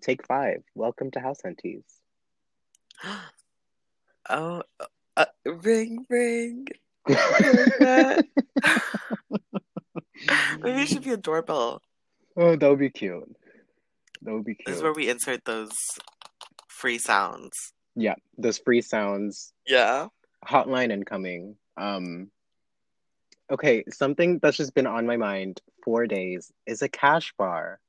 Take five. Welcome to House Hunties. oh, uh, ring, ring. Maybe it should be a doorbell. Oh, that would be cute. That would be cute. This is where we insert those free sounds. Yeah, those free sounds. Yeah. Hotline incoming. Um. Okay, something that's just been on my mind four days is a cash bar.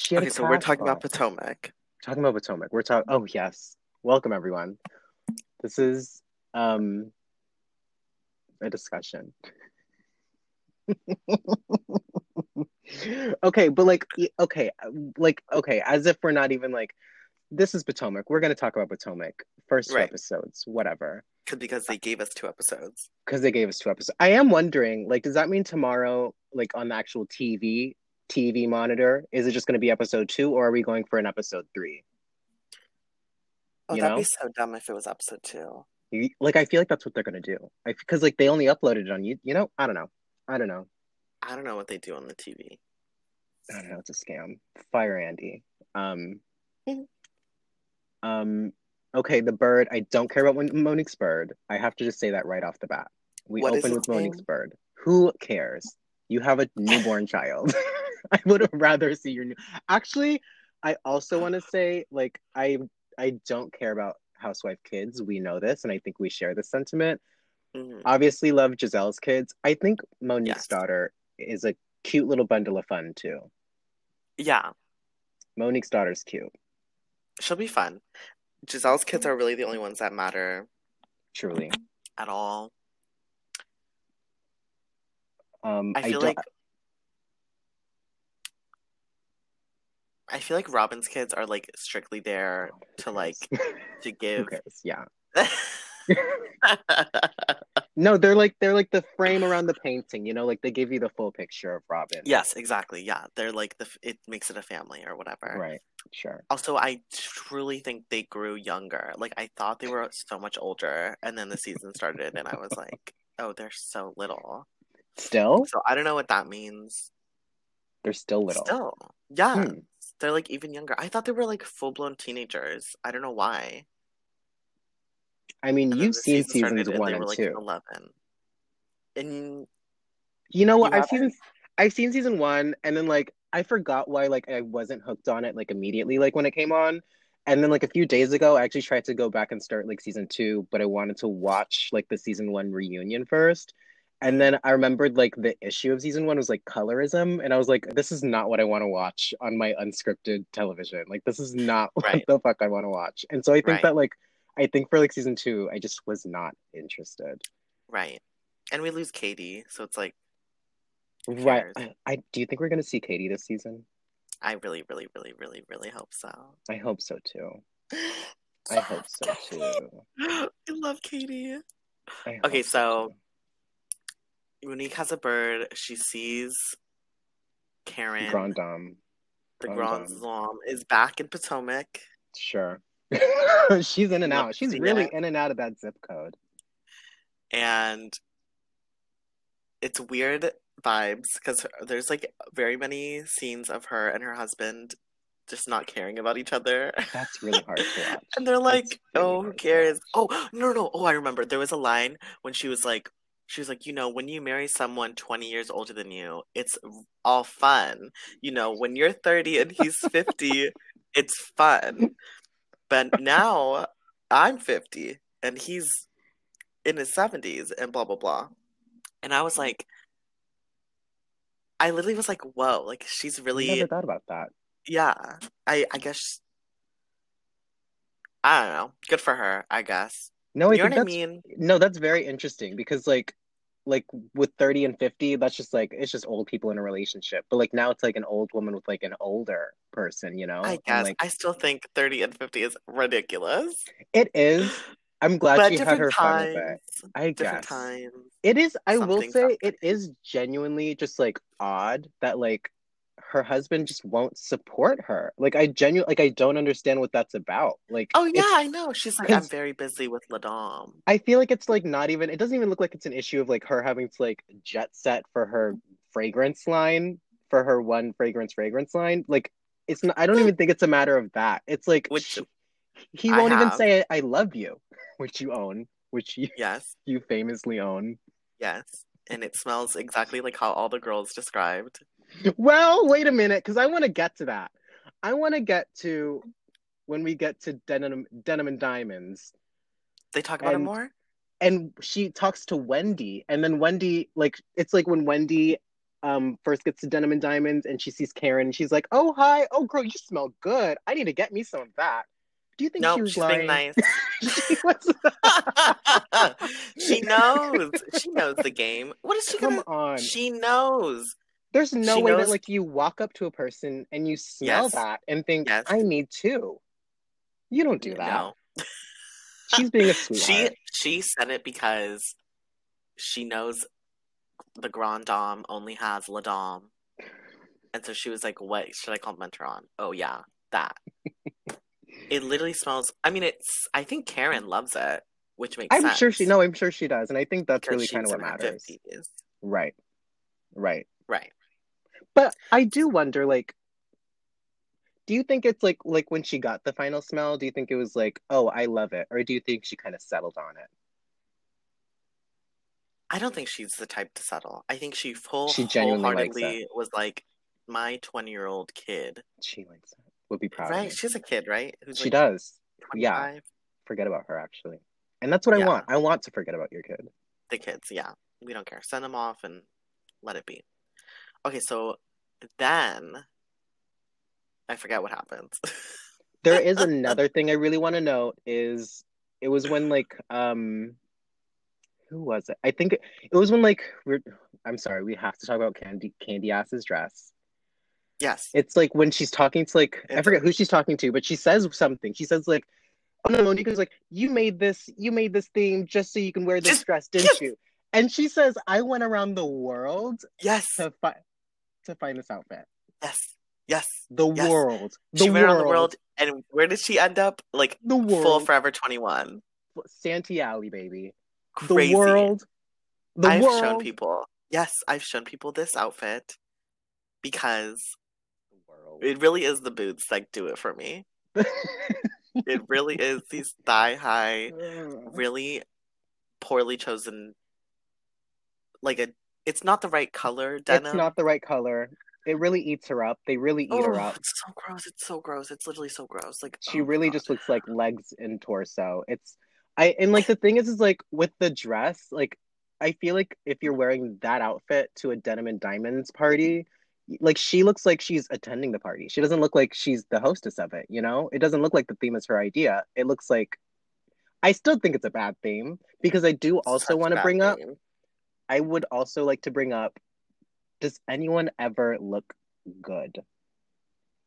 She had a Okay, so we're talking bar. about Potomac. talking about Potomac. We're talking. Oh yes, welcome everyone. This is um a discussion. okay, but like, okay, like, okay, as if we're not even like, this is Potomac. We're gonna talk about Potomac first two Right. episodes, whatever, 'Cause- Because they gave us two episodes. because they gave us two episodes. I am wondering, like, does that mean tomorrow, like on the actual TV TV monitor, is it just gonna be episode two, or are we going for an episode three? Oh, You that'd know? be so dumb if it was episode two. You- Like I feel like that's what they're gonna do. Because like they only uploaded it on you. You know, I don't know. I don't know. I don't know what they do on the TV. I don't know. It's a scam. Fire Andy. Um. Mhm. um. Okay, the bird. I don't care about Mon- Monique's bird. I have to just say that right off the bat. We What is open with Monique's name? bird. Who cares? You have a newborn child. I would rather see your new. Actually, I also want to say like I I don't care about housewife kids. We know this, and I think we share this sentiment. Mhm. obviously love Gizelle's kids. I think Monique's Yes. daughter is a cute little bundle of fun too. Yeah, Monique's daughter's cute, she'll be fun. Gizelle's kids are really the only ones that matter truly. at all. Um, I feel don't- like I feel like Robyn's kids are like strictly there to like to give. Yeah. No, they're like they're like the frame around the painting. You know, like they give you the full picture of Robyn. yes, exactly. Yeah, they're like the it makes it a family or whatever. Right. Sure. Also, I truly think they grew younger. Like I thought they were so much older, and then the season started, and I was like, "Oh, they're so little." Still, So I don't know what that means. they're still little. Still, yeah, Hmm. They're like even younger. I thought they were like full blown teenagers. I don't know why. I mean, And you've seen season seasons and one they and like two. eleven. And You know what? You I've seen I've seen season one, and then like I forgot why like I wasn't hooked on it like immediately like when it came on, and then like a few days ago I actually tried to go back and start like season two, but I wanted to watch like the season one reunion first, and then I remembered like the issue of season one was like colorism, and I was like, this is not what I want to watch on my unscripted television. Like this is not Right. what the fuck I want to watch, and so I think Right. that like I think for like season two I just was not interested. right, and we lose Katie, so it's like Right. cares? Uh, I do you think we're gonna see Katie this season? I really, really, really, really, really hope so. I hope so too. I hope so too. I love Katie. I Okay, so- too. Monique has a bird. She sees Karen. Grand Dame, the Grand Dame. Is back in Potomac, sure. She's in and out. She's really in and out of that zip code. and it's weird vibes because there's like very many scenes of her and her husband just not caring about each other. That's really hard to watch. And they're like, That's oh, who cares? Oh, no, no. Oh, I remember. There was a line when she was like, she was like, you know, when you marry someone 20 years older than you, it's all fun. You know, when you're 30 and he's 50, it's fun. But now I'm 50 and he's in his 70s and blah, blah, blah. And I was mm. like, I literally was like, whoa, like she's I really, never thought about that. yeah. I, I guess, I don't know. Good for her, I guess. No, I you know what I mean? no, that's very interesting because like like with 30 and 50, that's just like it's just old people in a relationship. But like now it's like an old woman with like an older person, you know? I guess. like I still think 30 and 50 is ridiculous. it is. I'm glad but she had her fun with it. I guess. times. It is, I will say, something. it is genuinely just like odd that like her husband just won't support her. Like I genuinely like I don't understand what that's about. Like Oh, yeah, I know. She's like, I'm very busy with La Dame. I feel like it's like not even it doesn't even look like it's an issue of like her having to like jet set for her fragrance line for her one fragrance fragrance line. Like it's not. I don't even think it's a matter of that. It's like Which he won't even say "I love you," which you own, which you yes, you famously own. yes, and it smells exactly like how all the girls described. Well, wait a minute, because I want to get to that. I want to get to when we get to denim, denim and diamonds, They talk about it more. and she talks to Wendy, and then Wendy, like, it's like when Wendy um first gets to denim and diamonds, and she sees Karen, and she's like, "Oh hi, oh girl, you smell good. I need to get me some of that." Do you think she was she's lying? being nice. she she knows. She knows the game. What is she Come gonna? on. She knows. There's no she way knows- that like you walk up to a person and you smell Yes. that and think, Yes. "I need two." You don't do that. No. She's being a She sweetheart. she said it because she knows the Grand Dame only has La Dame. And so she was like, What should I compliment her on? Oh yeah, that. it literally smells I mean it's I think Karen loves it, which makes I'm sense. sure she. No, I'm sure she does, and I think that's really kind of what matters. 50s. Right. Right. Right. But I do wonder, like, do you think it's like like when she got the final smell? Do you think it was like, oh, I love it, or do you think she kind of settled on it? I don't think she's the type to settle. I think she full She genuinely wholeheartedly was like my twenty year old kid. She likes it. Would be proud Right? She's a kid, right? Who's She like does. Yeah. 25? Forget about her, actually. And that's what I want. I want to forget about your kid. The kids, yeah. We don't care. Send them off and let it be. Okay, so then I forget what happens. There is another thing I really want to note is it was when like um who was it? I think it, it was when like we're I'm sorry, we have to talk about Candy Candy Ass's dress. yes. It's like when she's talking to like I forget who she's talking to, but she says something. She says like, "Oh no, Monica's like you made this, you made this theme just so you can wear this Just- dress, didn't yes. you?" And she says, "I went around the world Yes. to find to find this outfit. Yes. Yes. The Yes. world, the she world, went around the world and where did she end up? Like the world, full forever twenty one. Santee Alley, baby, Crazy. the world, the I've world." shown people. Yes, I've shown people this outfit because it really is the boots that do it for me. It really is these thigh high, really poorly chosen like a it's not the right color denim. It's not the right color. It really eats her up. They really eat oh, her up. It's so gross. It's so gross. It's literally so gross. Like She oh really God. just looks like legs and torso. It's I and like the thing is is like with the dress, like I feel like if you're wearing that outfit to a denim and diamonds party, like she looks like she's attending the party. She doesn't look like she's the hostess of it, you know? It doesn't look like the theme is her idea. It looks like I still think it's a bad theme because I do also want to bring up theme. I would also like to bring up does anyone ever look good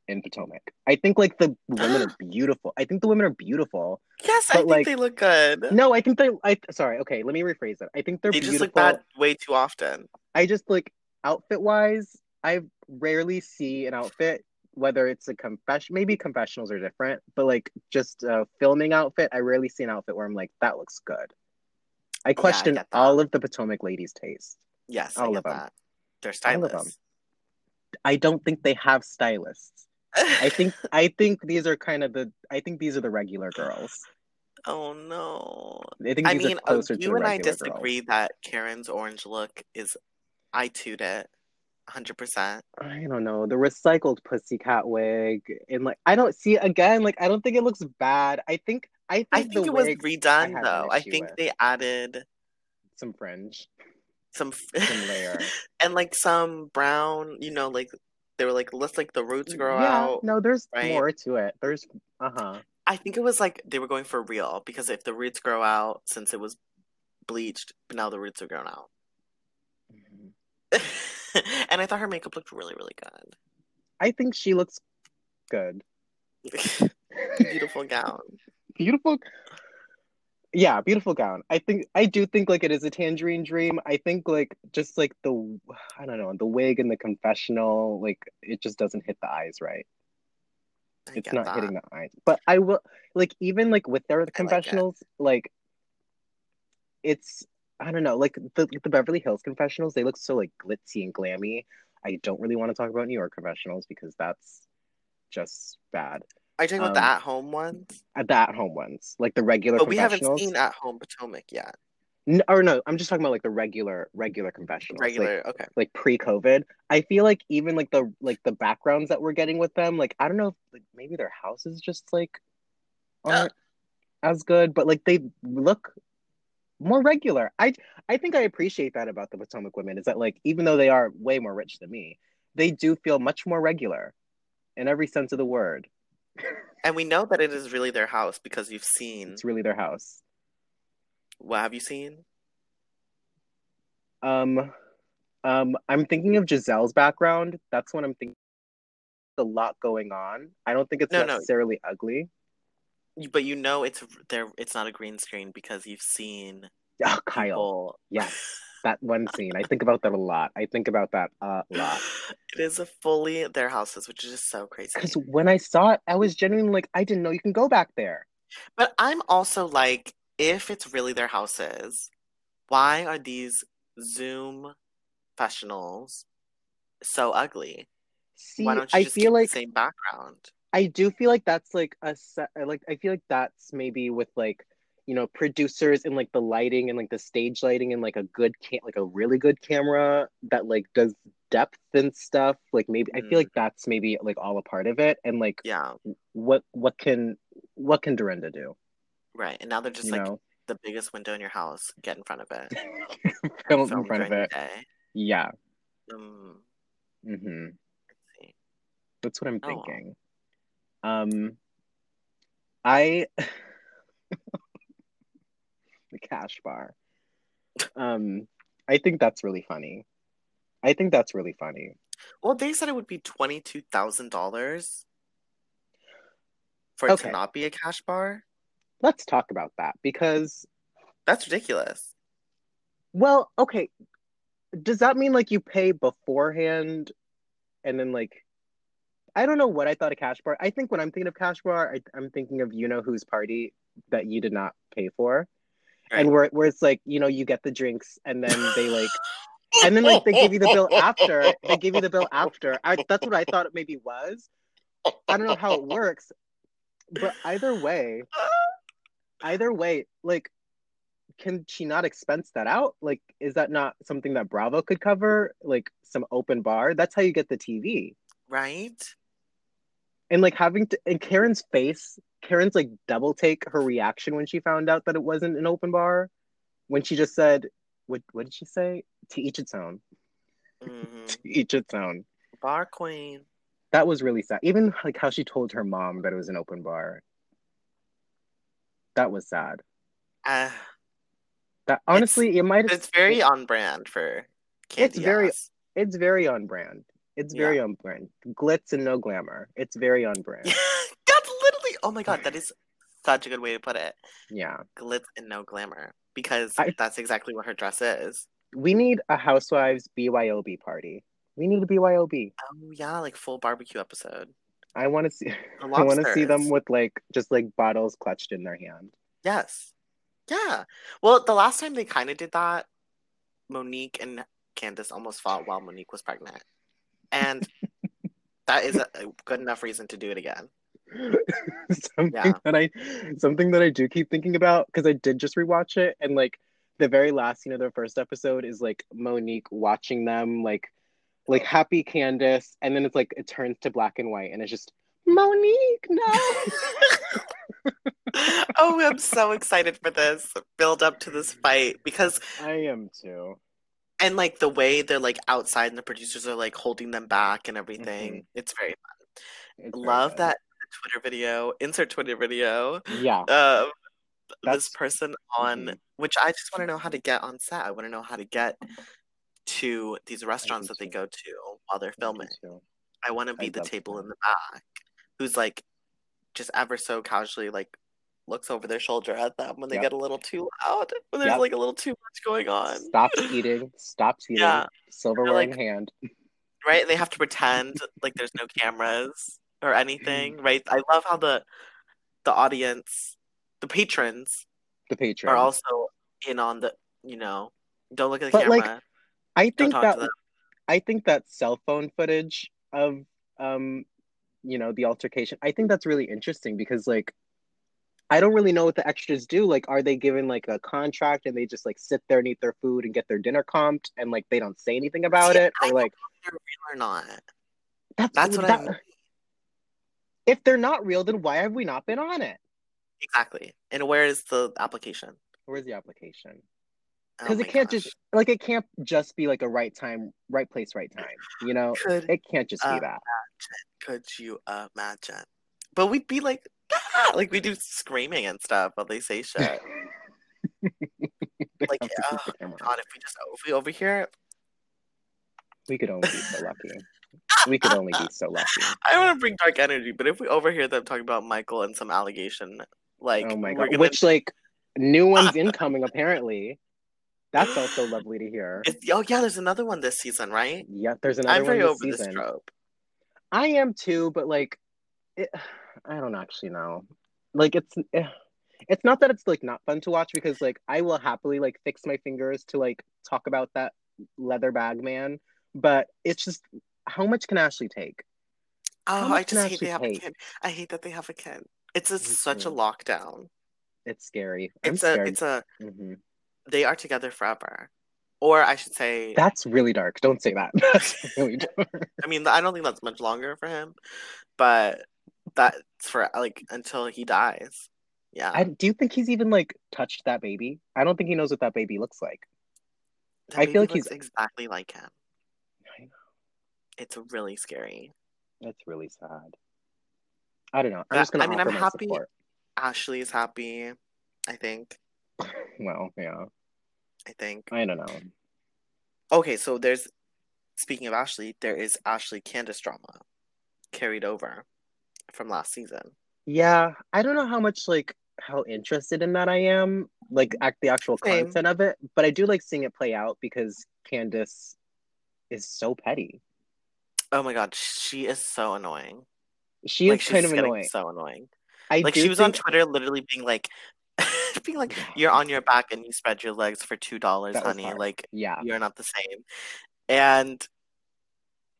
in Potomac? I think like the women are beautiful. I think the women are beautiful. Yes, I think like, they look good. No, I think they I sorry, okay, let me rephrase it. I think they're they just beautiful. look bad way too often. I just like outfit wise, I rarely see an outfit whether it's a confession maybe confessionals are different, but like just a filming outfit, I rarely see an outfit where I'm like that looks good. I question get that. all of the Potomac ladies' taste. Yes, I All of 'em. that. They're All of 'em. stylists. I don't think they have stylists. I think I think these are kind of the I think these are the regular girls. oh no. I think I these mean, are closer to you and I disagree girls. that Karen's orange look is. I toot it, hundred percent. I don't know the recycled pussycat wig and like I don't see again like I don't think it looks bad. I think I think, I think it was wig, I redone though. I think with. they added some fringe, some some layer. and like some brown. You know, like they were like let's like the roots grow yeah, out. no, there's right? more to it. There's uh huh. I think it was like they were going for real because if the roots grow out since it was bleached, but now the roots are grown out. and I thought her makeup looked really, really good. I think she looks good. Beautiful gown. Beautiful yeah beautiful gown i think i do think like it is a tangerine dream i think like just like the i don't know the wig and the confessional like it just doesn't hit the eyes right I it's not that. hitting the eyes but i will like even like with their it. confessionals like it's i don't know like the the beverly hills confessionals they look so like glitzy and glammy i don't really want to talk about new york confessionals because that's just bad. Are you talking about the Um, at-home ones? At the at-home ones, like the regular But we haven't seen at-home Potomac yet. N- or no, I'm just talking about like the regular regular confessionals. like- Regular, okay. like pre-COVID. I feel like even like the like the backgrounds that we're getting with them, like I don't know if like maybe their houses is just like aren't as good, but like they look more regular. I I think I appreciate that about the Potomac women is that like even though they are way more rich than me, they do feel much more regular in every sense of the word. And we know that it is really their house because you've seen. It's really their house. What have you seen? Um um I'm thinking of Gizelle's background. That's what I'm thinking a lot going on. I don't think it's No, no. necessarily ugly. But you know it's there. It's not a green screen because you've seen Oh, Kyle. people. Yes, that one scene. I think about that a lot. I think about that a lot. It is a fully their houses, which is just so crazy. Because when I saw it, I was genuinely like, I didn't know you can go back there. But I'm also like, if it's really their houses, why are these Zoom professionals so ugly? See, why don't you I just feel like the same background? I do feel like that's like a like I feel like that's maybe with like you know producers and like the lighting and like the stage lighting and like a good cam- like a really good camera that like does depth and stuff. Like maybe I Mm. feel like that's maybe like all a part of it. And like Yeah, what what can what can Dorinda do? right. And now they're just you like know, the biggest window in your house. Get in front of it. film in front of it. Yeah. Um, hmm. That's what I'm Oh, thinking. Um, I the cash bar. Um, I think that's really funny. I think that's really funny. Well, they said it would be twenty two thousand dollars for it Okay. to not be a cash bar. Let's talk about that because, That's ridiculous. well, okay, does that mean like you pay beforehand and then like I don't know what I thought a cash bar. I think when I'm thinking of cash bar, I, I'm thinking of you know whose party that you did not pay for. Right. and where where it's like you know you get the drinks and then they like and then like they give you the bill after. They give you the bill after. I, that's what i thought it maybe was. I don't know how it works but either way either way like can she not expense that out? Like is that not something that bravo could cover? Like some open bar? That's how you get the tv right? And like having to and karen's face karen's like double take her reaction when she found out that it wasn't an open bar when she just said what what did she say? To each its own. Hmm to each its own. Bar queen. that was really sad. Even like how she told her mom that it was an open bar. That was sad. Uh, that honestly it might it's very on brand for Candy It's very- it's very on brand it's very on brand glitz and no glamour it's very on brand That's literally. Oh my god, that is such a good way to put it. yeah Glitz and no glamour, because I- that's exactly what her dress is. we need a housewives byob party we need a byob Oh yeah, like full barbecue episode. i want to see i want to see them with like just like bottles clutched in their hand Yes. Yeah. Well, the last time they kind of did that, Monique and Candace almost fought while Monique was pregnant. And that is a, good enough reason to do it again. something Yeah. that I something that I do keep thinking about because I did just rewatch it and like the very last scene of the first episode is like Monique watching them like like happy Candace and then it's like it turns to black and white and it's just Monique no oh, I'm so excited for this build up to this fight because I am too and like the way they're like outside and the producers are like holding them back and everything. Mhm. It's very It's love good. that Twitter video, insert Twitter video. yeah Um this person on Mhm. which I just want to know how to get on set. I want to know how to get to these restaurants that they go to while they're filming. I want to be the table to. in the back who's like just ever so casually like looks over their shoulder at them when they Yep. get a little too loud. When there's Yep. like a little too much going on. stops eating stops eating Yeah. silverware They're in like- hand Right? They have to pretend like there's no cameras or anything, Mm-hmm. right? I love how the the audience, the patrons the patrons are also in on the, you know, don't look at the But, like, camera. I don't think talk that to them. I think that cell phone footage of um you know, the altercation. I think that's really interesting because like I don't really know what the extras do. Like, are they given like a contract and they just like sit there and eat their food and get their dinner comped and like they don't say anything about it? Or like they're real or not. that's That's what that, I mean. if they're not real, then why have we not been on it? Exactly. And where is the application? Where's the application? Oh Because my it can't gosh. just like it can't just be like a right time, right place, right time. You know, Could it can't just uh, be that. could you imagine? But we'd be like, ah! like we do screaming and stuff while they say shit. Like, have to keep the oh. God, if we just if we overhear it, We could only be so lucky. We could only be so lucky. I don't want to bring dark energy, but if we overhear them talking about Michael and some allegation, like, oh my god! gonna, Which like new ones incoming apparently. That's also lovely to hear. it's, oh yeah, there's another one this season, right? Yeah, there's another one. I'm very this over season. this trope. I am too, but like, it, I don't actually know. Like, it's eh, it's not that it's like not fun to watch because like I will happily like fix my fingers to like talk about that leather bag man, but it's just how much can Ashley take? Oh, I just hate they have a kid. I hate that they have a kid. It's a, such a lockdown. It's scary. I'm It's a it's a Mhm. they are together forever. Or I should say That's really dark. Don't say that. Really. I mean I don't think that's much longer for him, but that's for like until he dies. Yeah. I, do you think he's even like touched that baby? I don't think he knows what that baby looks like. That I feel like he's- exactly like him. I know. It's really scary. That's really sad. I don't know. I'm just gonna I mean, I'm happy- support. Ashley is happy, I think. Well, yeah. I think. I don't know. Okay, so there's speaking of Ashley, there is Ashley Candace drama carried over from last season. Yeah, I don't know how much like how interested in that I am, like act the actual Same. content of it, but I do like seeing it play out because Candace is so petty. Oh my god, she is so annoying. She like is she's kind of annoying. so annoying. I Like she was on Twitter literally being like being like, You're on your back and you spread your legs for two dollars, honey. hard. Like Yeah, you're not the same. And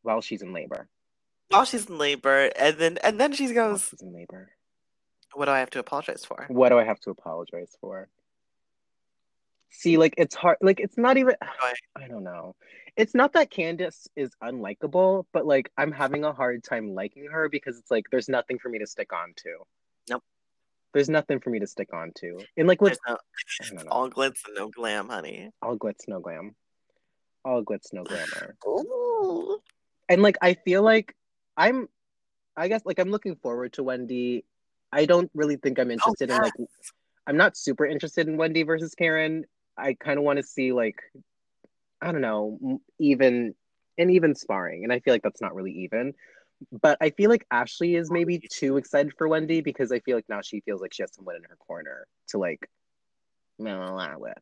while she's in labor. While she's in labor, and then and then she While goes, she's in labor. What do I have to apologize for? What do I have to apologize for? See, like it's hard. Like it's not even. I don't know. It's not that Candace is unlikable, but like I'm having a hard time liking her because it's like there's nothing for me to stick on to. Nope. There's nothing for me to stick on to. And like with no I don't know, all glitz and no glam, honey. all glitz, no glam. All glitz, no glamour. Ooh. and like I feel like I'm I guess like I'm looking forward to Wendy. I don't really think I'm oh, interested in like I'm not super interested in Wendy versus Karen. I kind of want to see like I don't know, even and even sparring, and I feel like that's not really even. But I feel like Ashley is maybe too excited for Wendy because I feel like now she feels like she has someone in her corner to like blah, blah, blah, with.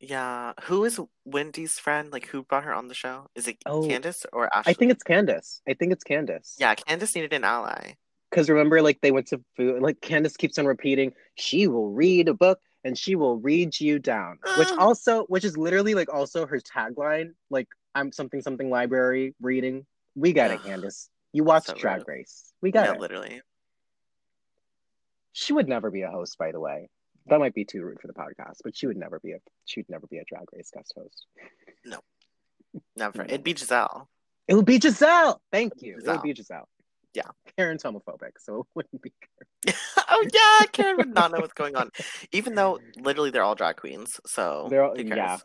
Yeah. Who is Wendy's friend? Like who brought her on the show? Is it Oh, Candace or Ashley? I think it's Candace. I think it's Candace. Yeah, Candace needed an ally. because remember like they went to food like candace keeps on repeating she will read a book and she will read you down which also which is literally like also her tagline like i'm something something library reading we got it candace you watched So drag rude. race we got yeah, it literally. she would never be a host by the way that might be too rude for the podcast but she would never be a she'd never be a drag race guest host No. Never. It'd be Gizelle. it would be gizelle thank you it would be gizelle Yeah. karen's homophobic so it wouldn't be oh yeah, Karen would not know what's going on. Even though literally they're all drag queens, so They're all, yeah,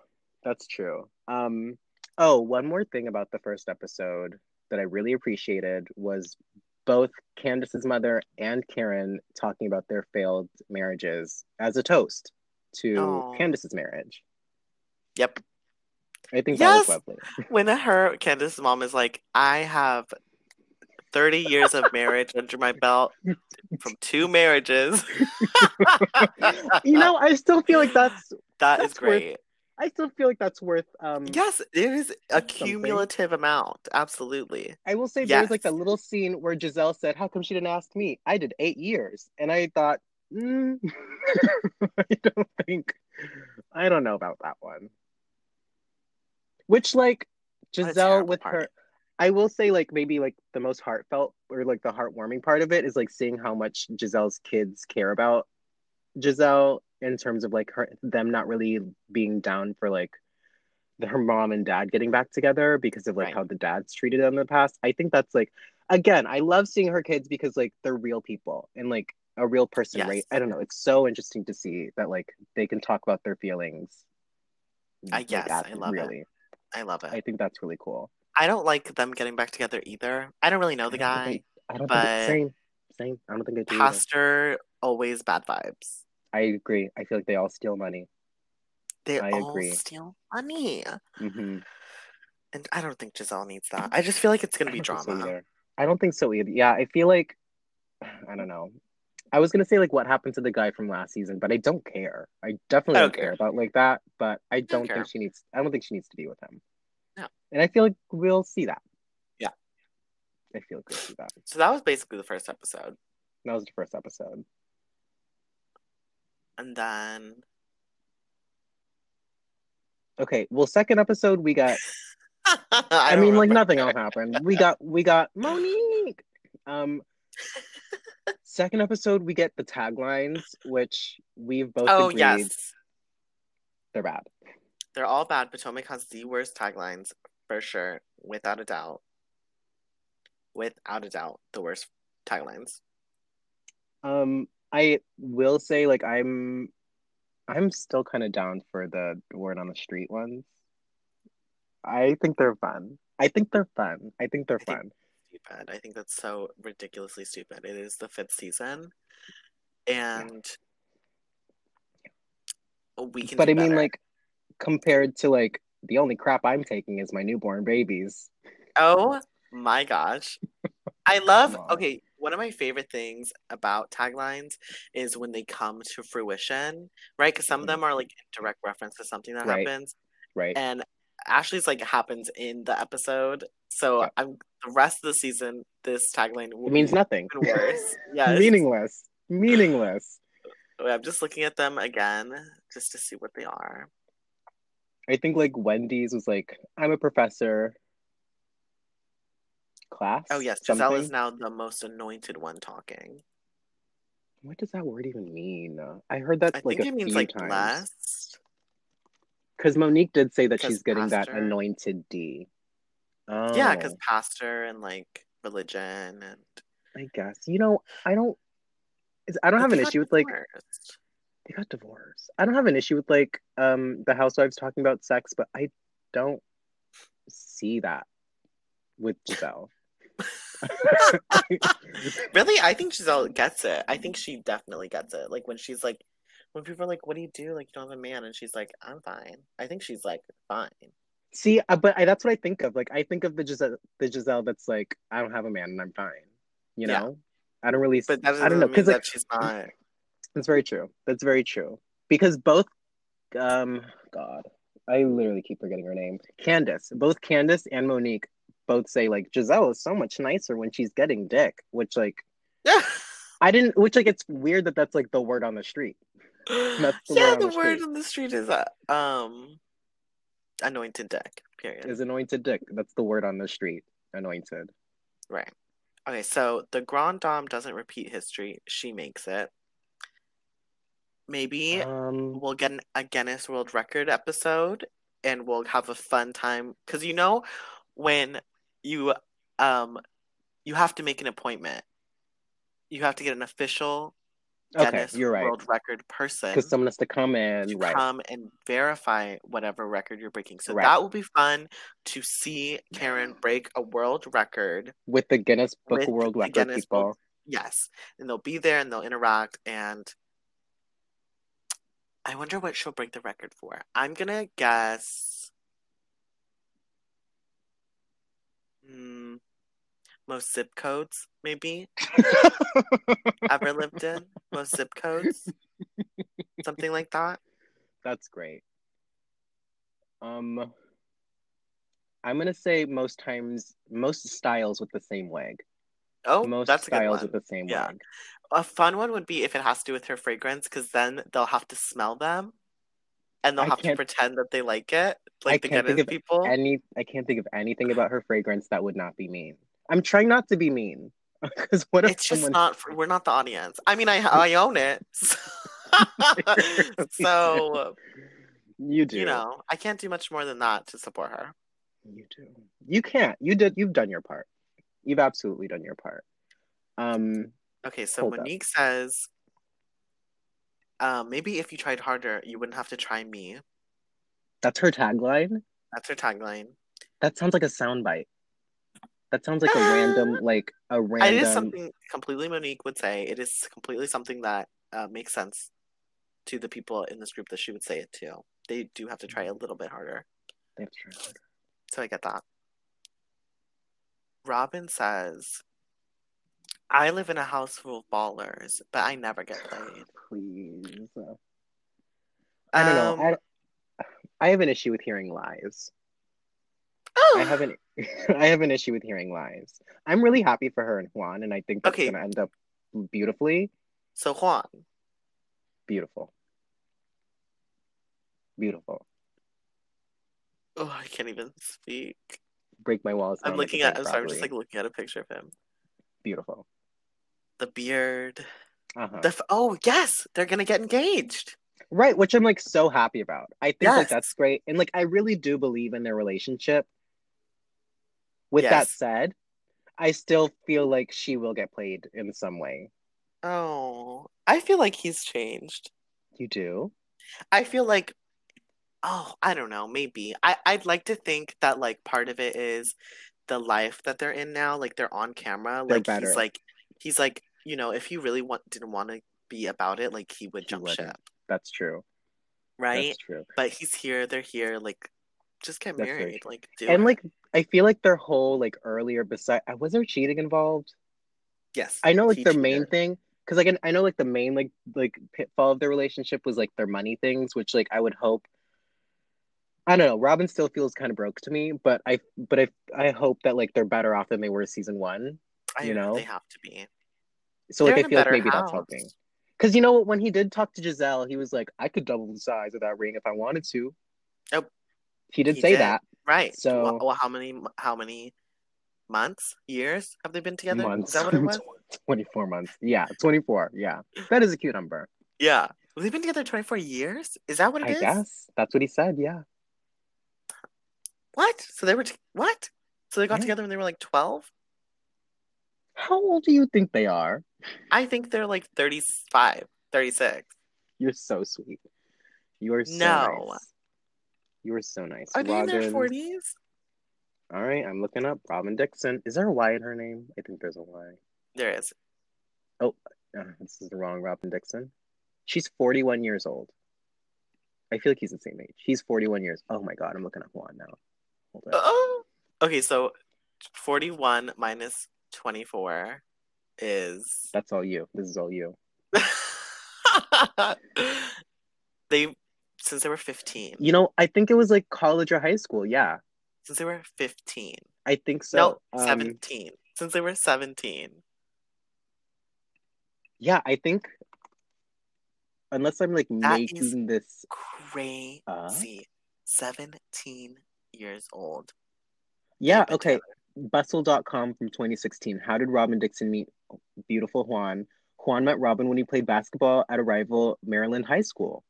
that's true. Um, oh, one more thing about the first episode that I really appreciated was both Candace's mother and Karen talking about their failed marriages as a toast to Aw. Candace's marriage. Yep. I think that was Yes! lovely. When her Candace's mom is like, I have 30 years of marriage under my belt from two marriages. you know, I still feel like that's. that is That's worth- great. I still feel like that's worth. Um, Yes, it is a Something. cumulative amount. Absolutely. I will say there was like Yes. that little scene where Gizelle said, "How come she didn't ask me? I did eight years," and I thought, mm, I don't think, I don't know about that one. Which like Gizelle with party. her, I will say like maybe like the most heartfelt or like the heartwarming part of it is like seeing how much Gizelle's kids care about Gizelle in terms of like her them not really being down for like her mom and dad getting back together because of like Right. how the dad's treated them in the past. I think that's like again, I love seeing her kids because like they're real people and like a real person, Yes. right? I don't know. It's so interesting to see that like they can talk about their feelings. I like, guess. at- I love it. I love it. I think that's really cool. I don't like them getting back together either. I don't really know the I guy. think I don't but- think same. Same. I don't think I do. either. Pastor always bad vibes. I agree. I feel like they all steal money. They I all agree. steal money. hmm And I don't think Gizelle needs that. I just feel like it's gonna be don't so drama. I don't think so either. Yeah, I feel like I don't know. I was gonna say like what happened to the guy from last season, but I don't care. I definitely I don't don't care care. about like that. But I don't care. think she needs. I don't think she needs to be with him. No. And I feel like we'll see that. Yeah. I feel like we'll see that. So that was basically the first episode. That was the first episode. And then Okay. Well, second episode we got. I, I, mean, like nothing else happened. We got we got Monique. Um, second episode we get the taglines, which we've both Oh agreed yes. they're bad. They're all bad. Potomac has the worst taglines for sure, without a doubt. Without a doubt, the worst taglines. Um, I will say like I'm, I'm still kind of down for the word on the street ones. I think they're fun. I think they're fun. I think they're I think- fun. Stupid. I think that's so ridiculously stupid. It is the fifth season, and we can. But I mean, better. like compared to like the only crap I'm taking is my newborn babies. Oh my gosh. I love okay, one of my favorite things about taglines is when they come to fruition, right? Because some of Mhm. them are like direct reference to something that Right. happens. Right. And Ashley's like happens in the episode. So Yeah. I'm the rest of the season, this tagline means nothing. even worse. Yes. Meaningless. Meaningless. I'm just looking at them again just to see what they are. I think like Wendy's was like, I'm a professor. Class. Oh yes, Gizelle is now the most anointed one talking. What does that word even mean? I heard that I like think it means like times. blessed. Because Monique did say that she's getting that anointed D. Oh, Yeah, because pastor and like religion and I guess you know I don't. I don't have an issue with like they got divorced. I don't have an issue with like um the housewives talking about sex, but I don't see that with Gizelle. really, I think Gizelle gets it. I think she definitely gets it. Like when she's like, when people are like, "What do you do?" Like you don't have a man, and she's like, "I'm fine." I think she's like fine. See, uh, but I, that's what I think of. Like, I think of the Gizelle, the Gizelle that's like, I don't have a man and I'm fine. You Yeah. know, I don't really. But that I don't know because like she's not. that's very true. That's very true because both, um, God, I literally keep forgetting her name. Candace, both Candace and Monique, both say like Gizelle is so much nicer when she's getting dick, which like I didn't. Which like it's weird that that's like the word on the street. The yeah, word the the word on the street is uh, um, anointed dick. Period. Is anointed dick. That's the word on the street. Anointed. Right. Okay, so the Grand Dame doesn't repeat history; she makes it. Maybe Um. we'll get an, a Guinness World Record episode and we'll have a fun time because you know when you um you have to make an appointment you have to get an official Okay, Guinness you're right. World Record person Because someone has to come in, to right? come and verify whatever record you're breaking so Right. that will be fun to see Karen break a world record with the Guinness Book of World Record Guinness people. Book- yes and they'll be there and they'll interact and I wonder what she'll break the record for. I'm gonna guess. Hmm, most zip codes, maybe ever lived in. Most zip codes, something like that. That's great. Um, I'm gonna say most times, most styles with the same wig. Oh, most that's styles with the same Yeah. wig. A fun one would be if it has to do with her fragrance, because then they'll have to smell them. And they'll I have to pretend that they like it, I like to can't think of people. Any, I can't think of anything about her fragrance that would not be mean. I'm trying not to be mean because what if it's just someone? not. For, we're not the audience. I mean, I I own it. so you do. you know, I can't do much more than that to support her. You do. You can't. You did. You've done your part. You've absolutely done your part. Um. Okay, so Hold up. Monique says, um, maybe if you tried harder, you wouldn't have to try me. That's her tagline. That's her tagline. That sounds like a soundbite. That sounds like a random, like a random. is something completely Monique would say. It is completely something that uh, makes sense to the people in this group that she would say it to. They do have to try a little bit harder. They have to try harder. So I get that. Robin says, I live in a house full of ballers, but I never get played. Please. I don't Um, know. I, I have an issue with hearing lies. Oh, I have an I have an issue with hearing lies. I'm really happy for her and Juan, and I think that's Okay. gonna end up beautifully. So Juan, Beautiful. Beautiful. oh, I can't even speak. Break my walls. I'm looking at. I'm sorry. I'm just like looking at a picture of him. beautiful. The beard. Uh-huh. The f- oh yes, they're gonna get engaged. Right, which I'm like so happy about. I think like that's great. And like I really do believe in their relationship. With that said, I still feel like she will get played in some way. Oh, I feel like he's changed. You do? I feel like, oh, I don't know, maybe. I, I'd like to think that like part of it is the life that they're in now. Like they're on camera. They're Like better. he's like he's like, you know, if he really want didn't want to be about it, like he would He jump wouldn't. ship. That's true. Right? That's true. But he's here, they're here, like just get That's married. true. Like do And it. like I feel like their whole like earlier beside I was there cheating involved? yes. I know like their main thing because like I know like the main like like pitfall of their relationship was like their money things, which like I would hope. I don't know. Robyn still feels kind of broke to me, but I but I I hope that like they're better off than they were season one. I you know? they have to be. So like They're I feel like maybe that's helping. Because you know what, when he did talk to Gizelle, he was like, "I could double the size of that ring if I wanted to." Oh, he did he say did. that. Right. So- well, well, how many how many months, years have they been together? Months. Is that what it was? Twenty-four months. Yeah, twenty-four. Yeah, that is a cute number. Yeah. They've been together 24 years? Is that what it I is? guess that's what he said. Yeah. What? So they were, t- what? So they got Yeah. together when they were like 12? How old do you think they are? I think they're like 35, 36. You're so sweet. You are so No. nice. You are so nice. Are they in their 40s? All right, I'm looking up Robyn Dixon. Is there a Y in her name? I think there's a Y. There is. Uh, this is the wrong Robyn Dixon. She's 41 years old. I feel like he's the same age. He's 41 years. Oh my god, I'm looking up Juan now. Hold on. Oh. Okay, so 41 minus 24 is. That's all you. This is all you. they, since they were 15. You know, I think it was like college or high school. Yeah, Since they were 15. I think so. no, Um, 17. Since they were 17. Yeah, I think. Unless I'm like That making this. Crazy. Uh? 17 years old. Yeah, okay. Bustle.com from 2016. How did Robyn Dixon meet beautiful Juan? Juan met Robyn when he played basketball at a rival Maryland high school.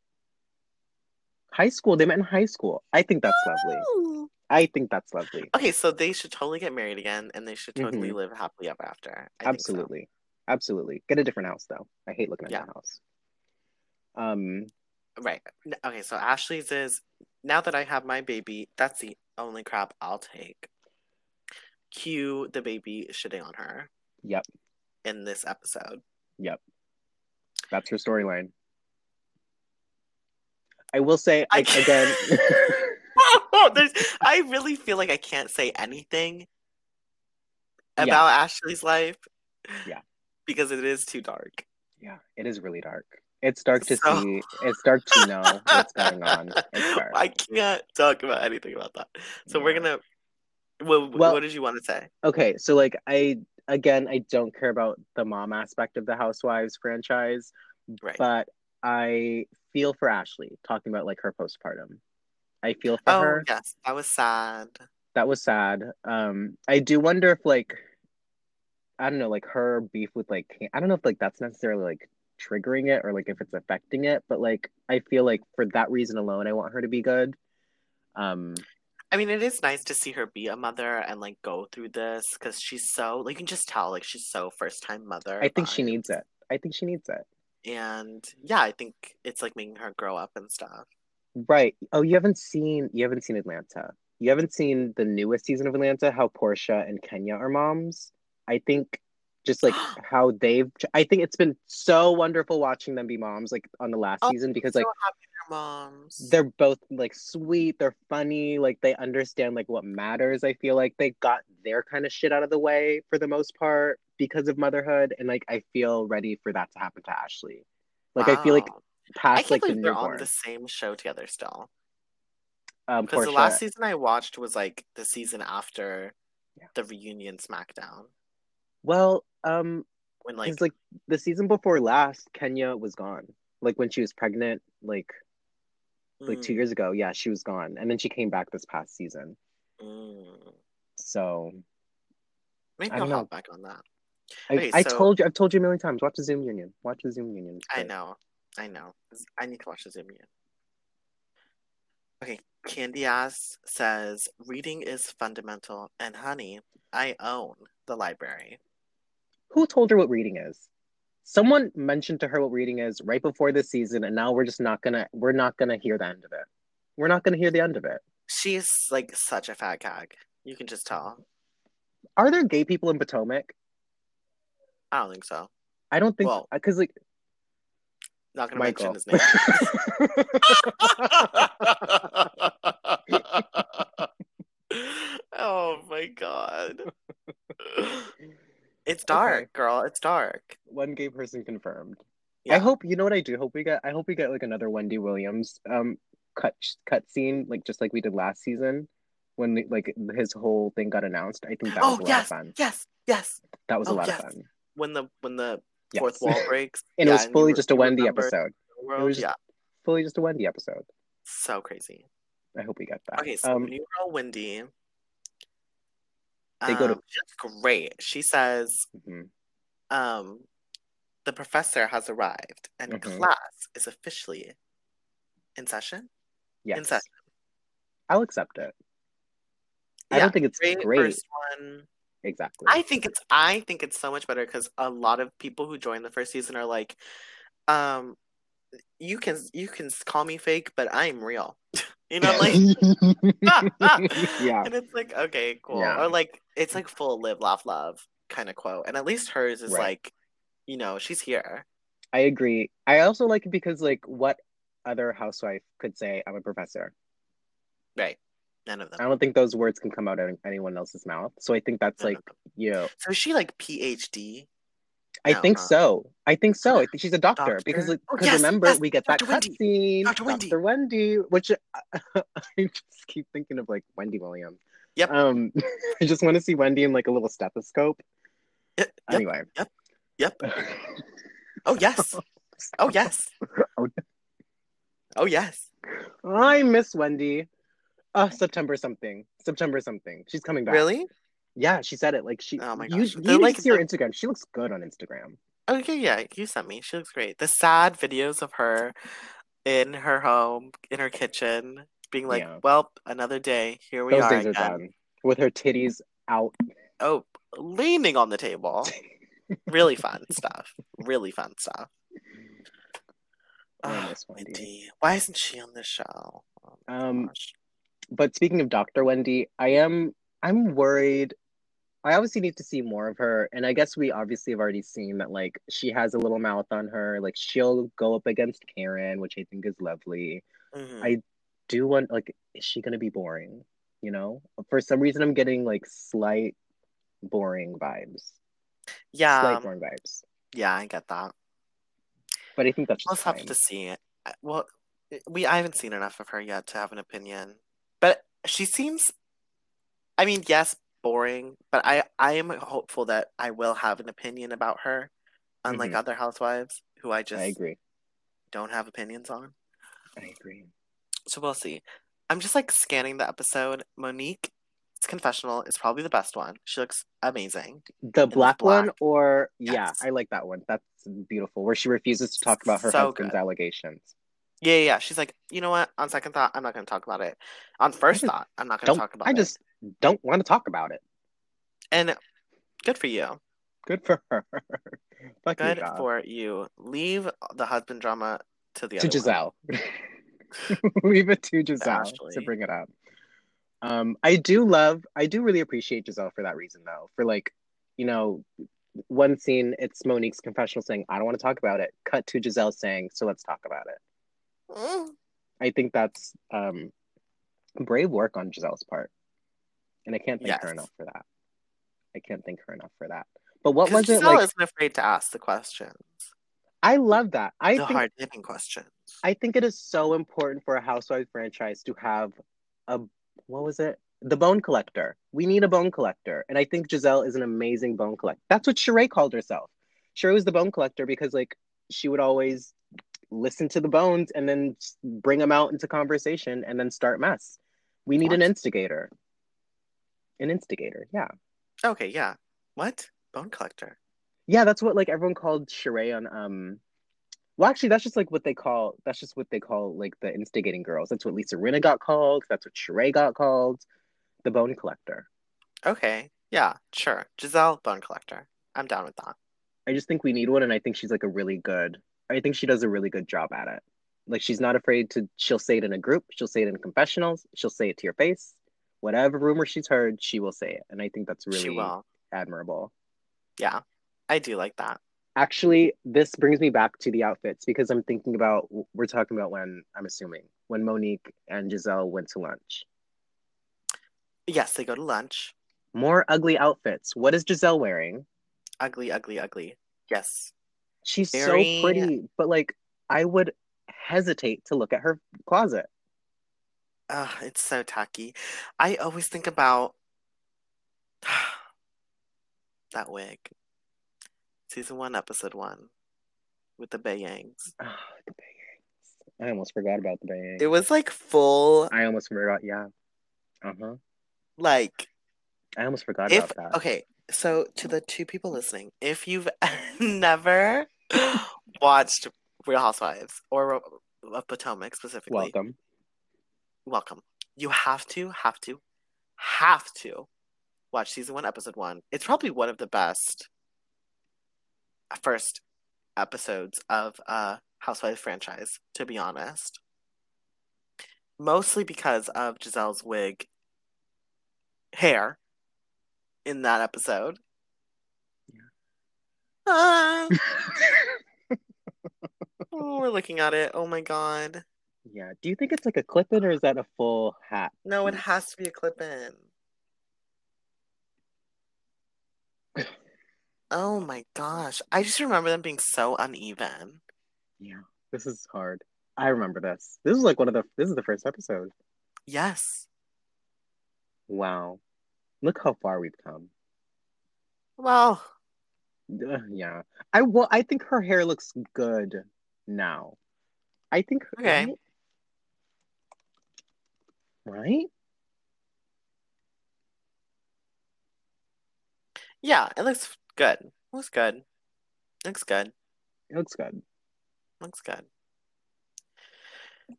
High school? They met in high school. I think that's lovely. Ooh. I think that's lovely. Okay, so they should totally get married again and they should totally Mhm. live happily ever after. I think so. Absolutely. Absolutely. Get a different house though. I hate looking at Yeah. that house. Um Right. Okay, so Ashley's is now that I have my baby, that's the only crap I'll take. Cue the baby shitting on her yep, in this episode. yep. That's her storyline. I will say I like, again There's, I really feel like I can't say anything Yeah. about Ashley's life. Yeah. Because it is too dark. Yeah, it is really dark. It's dark to So- see. It's dark to know what's going on. I can't talk about anything about that. So we're gonna. What, Well- what did you want to say? Okay, so like I again I don't care about the mom aspect of the Housewives franchise, Right. but I feel for Ashley talking about like her postpartum. I feel for Oh, her. yes, that was sad. That was sad. Um, I do wonder if like I don't know, like her beef with like I don't know if like that's necessarily like triggering it or like if it's affecting it, but like I feel like for that reason alone, I want her to be good. Um, I mean, it is nice to see her be a mother and like go through this because she's so like you can just tell like she's so first time mother. I think she needs it. I think she needs it. And yeah, I think it's like making her grow up and stuff. Right. Oh, you haven't seen you haven't seen Atlanta. You haven't seen the newest season of Atlanta, how Porsha and Kenya are moms. I think just like how they've I think it's been so wonderful watching them be moms like on the last Oh, season because so like moms. they're both like sweet, they're funny, like they understand like what matters. I feel like they got their kind of shit out of the way for the most part because of motherhood and like I feel ready for that to happen to Ashley. Like I feel like Wow. I past like the they're on the same show together still. Um Because the last season I watched was like the season after Yeah. the reunion SmackDown. well, um When like, like the season before last, Kenya was gone. Like when she was pregnant, like like two mm, years ago, yeah, she was gone, and then she came back this past season. mm. So maybe I I'll hop back on that. I, Okay, I so- told you, I've told you a million times. Watch the Zoom Union. Watch the Zoom Union. I know, I know. I need to watch the Zoom Union. Okay, Candiace says reading is fundamental, and honey, I own the library. Who told her what reading is? Someone mentioned to her what reading is right before this season, and now we're just not gonna we're not gonna hear the end of it. We're not gonna hear the end of it. She's like such a fat cag. You can just tell. Are there gay people in Potomac? I don't think so. I don't think Well, because like Not gonna Michael. mention his name. oh my god. It's dark, Okay. girl. It's dark. One gay person confirmed. Yeah. I hope you know what I do. Hope we get. I hope we get like another Wendy Williams um cut cut scene, like just like we did last season when like his whole thing got announced. I think that was Oh a lot of fun. yes, yes. That was a Oh, lot yes. of fun. When the when the Yes. fourth wall breaks, And yeah, it was fully just a Wendy episode. world? was just- yeah, Fully just a Wendy episode. so crazy. I hope we get that. Okay, so um, new girl Wendy. They go to- um, she's great. She says, mhm. um, the professor has arrived and Mhm. class is officially in session. Yeah. In session. I'll accept it. I don't think it's great, great. first one. Exactly. I think it's I think it's so much better because a lot of people who join the first season are like, um, you can you can call me fake, but I'm real. you know, like yeah. and it's like okay, cool, Yeah. or like it's like full live laugh love kind of quote, and at least hers is Right. like, you know, she's here. I agree. I also like it because like what other housewife could say I'm a professor? Right. None of them. I don't think those words can come out of anyone else's mouth. So I think that's None like you know, So is she like PhD? I No, think huh? so. I think so. I think she's a doctor, Doctor? because like, Oh, yes, remember yes, we get that Dr. Wendy. cutscene, Dr. Wendy. Dr. Wendy, which I just keep thinking of like Wendy Williams. Yep. Um, I just want to see Wendy in like a little stethoscope. Yep. Anyway. Yep. Oh yes. Oh yes. Oh, yes. I miss Wendy. Uh, September something. September something. She's coming back. Really? Yeah, she said it. Like she. Oh my you, gosh. You They're like see her the- Instagram. She looks good on Instagram. Okay, yeah, you sent me. She looks great. The sad videos of her in her home, in her kitchen, being like, Yeah. "Well, another day. Here we Those are days again." are done. With her titties out. Oh, leaning on the table. really fun stuff. Really fun stuff. Miss Wendy. Why isn't she on the show? Oh Um, gosh. but speaking of Dr. Wendy, I am I'm worried. I obviously need to see more of her, and I guess we obviously have already seen that like she has a little mouth on her. Like she'll go up against Karen, which I think is lovely. Mhm. I do want like, is she gonna be boring? You know, for some reason I'm getting like slight boring vibes. Yeah, Slight vibes. yeah, I get that. But I think that's We'll just have to see it. Well, we I haven't seen enough of her yet to have an opinion. But she seems I mean, yes, boring, but I I am hopeful that I will have an opinion about her unlike Mhm. other housewives who I just I agree. don't have opinions on. I agree. So we'll see. I'm just like scanning the episode. Monique's confessional is probably the best one. She looks amazing. The black, black. one, or yeah, I like that one. That's beautiful. Where she refuses to talk about her So husband's good. allegations. Yeah, yeah, yeah. She's like, you know what? On second thought, I'm not going to talk about it. On first just thought, I'm not going to talk about I it. I just don't want to talk about it. And good for you. Good for her. Fuck Good God. for you. Leave the husband drama to the to. Gizelle. Leave it to Gizelle Ashley. to bring it up. Um, I do love, I do really appreciate Gizelle for that reason, though. For like, you know, one scene, it's Monique's confessional saying, "I don't want to talk about it." Cut to Gizelle saying, "So let's talk about it." Mm. I think that's um, brave work on Gizelle's part, and I can't thank her enough for that. I can't thank her enough for that. But what was it Gizelle like? isn't afraid to ask the questions, I love that. I the think hard hitting questions. I think it is so important for a Housewives franchise to have a what was it? The bone collector. We need a bone collector, and I think Gizelle is an amazing bone collector. That's what Sheree called herself. Sheree was the bone collector because like she would always listen to the bones and then bring them out into conversation and then start mess. We need an instigator. An instigator, yeah, Okay, yeah. What? Bone collector. yeah. That's what like everyone called Sheree on um. Well, actually, that's just like what they call. That's just what they call like the instigating girls. That's what Lisa Rinna got called. That's what Sheree got called. The bone collector. Okay, yeah, sure. Gizelle, bone collector. I'm down with that. I just think we need one, and I think she's like a really good. I think she does a really good job at it. Like she's not afraid to. She'll say it in a group. She'll say it in confessionals. She'll say it to your face. Whatever rumor she's heard, she will say it, and I think that's really admirable. Yeah, I do like that. Actually, this brings me back to the outfits because I'm thinking about. We're talking about when I'm assuming when Monique and Gizelle went to lunch. Yes, they go to lunch. More ugly outfits. What is Gizelle wearing? Ugly, ugly, ugly. Yes. She's Very- so pretty, but like I would hesitate to look at her closet. Ugh, it's so tacky. I always think about that wig. Season one, episode one, with the Bayangs. Oh, the bangs. I almost forgot about the bangs. It was like full, I almost forgot. Yeah. Uh huh. like I almost forgot if about that. okay. So to the two people listening, if you've never watched Real Housewives or of Potomac specifically, Welcome. welcome. You have to, have to, have to watch season one, episode one. It's probably one of the best first episodes of a Housewives franchise, to be honest. Mostly because of Gizelle's wig hair in that episode. Ah, oh, we're looking at it. Oh my god. yeah. Do you think it's like a clip in or is that a full hat? No, it has to be a clip in. Oh my gosh. I just remember them being so uneven. Yeah. This is hard. I remember this. This is like one of the. This is the first episode. Yes. Wow. Look how far we've come. Well, yeah. I well, I think her hair looks good now. I think Okay. right? Right? yeah, it looks good. Looks good. Looks good. It looks good. Looks good.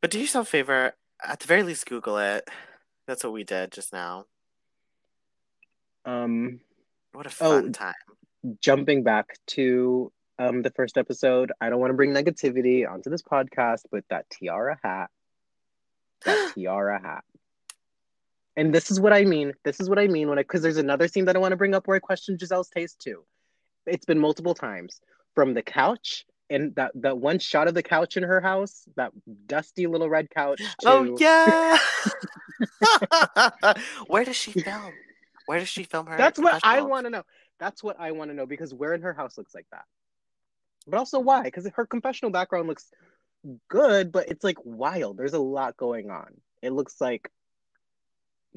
But do yourself a favor, at the very least, Google it. That's what we did just now. Um What a Oh, fun time. jumping back to um the first episode, I don't want to bring negativity onto this podcast, but that tiara hat. That tiara hat. And this is what I mean. This is what I mean when I because there's another scene that I want to bring up where I question Gizelle's taste too. It's been multiple times. From the couch and that that one shot of the couch in her house, that dusty little red couch. Oh, to, Oh yeah. Where does she film? Where does she film her? That's what I want to know. That's what I want to know because where in her house looks like that. But also why? Because her confessional background looks good, but it's like wild. There's a lot going on. It looks like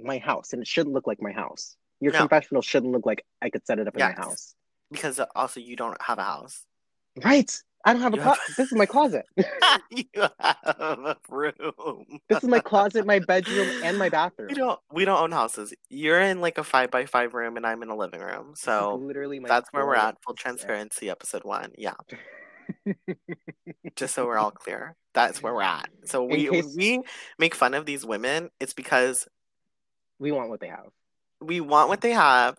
my house, and it shouldn't look like my house. Your No. confessional shouldn't look like I could set it up in my house. Because also you don't have a house. Right. I don't have a You closet. This is my closet. you have a room. this is my closet, my bedroom, and my bathroom. We don't we don't own houses. You're in like a five by five room and I'm in a living room. So literally my that's where we're at. Full transparency, episode one. Yeah. Just so we're all clear. That's where we're at. So we case- we make fun of these women, it's because We want what they have. we want what they have,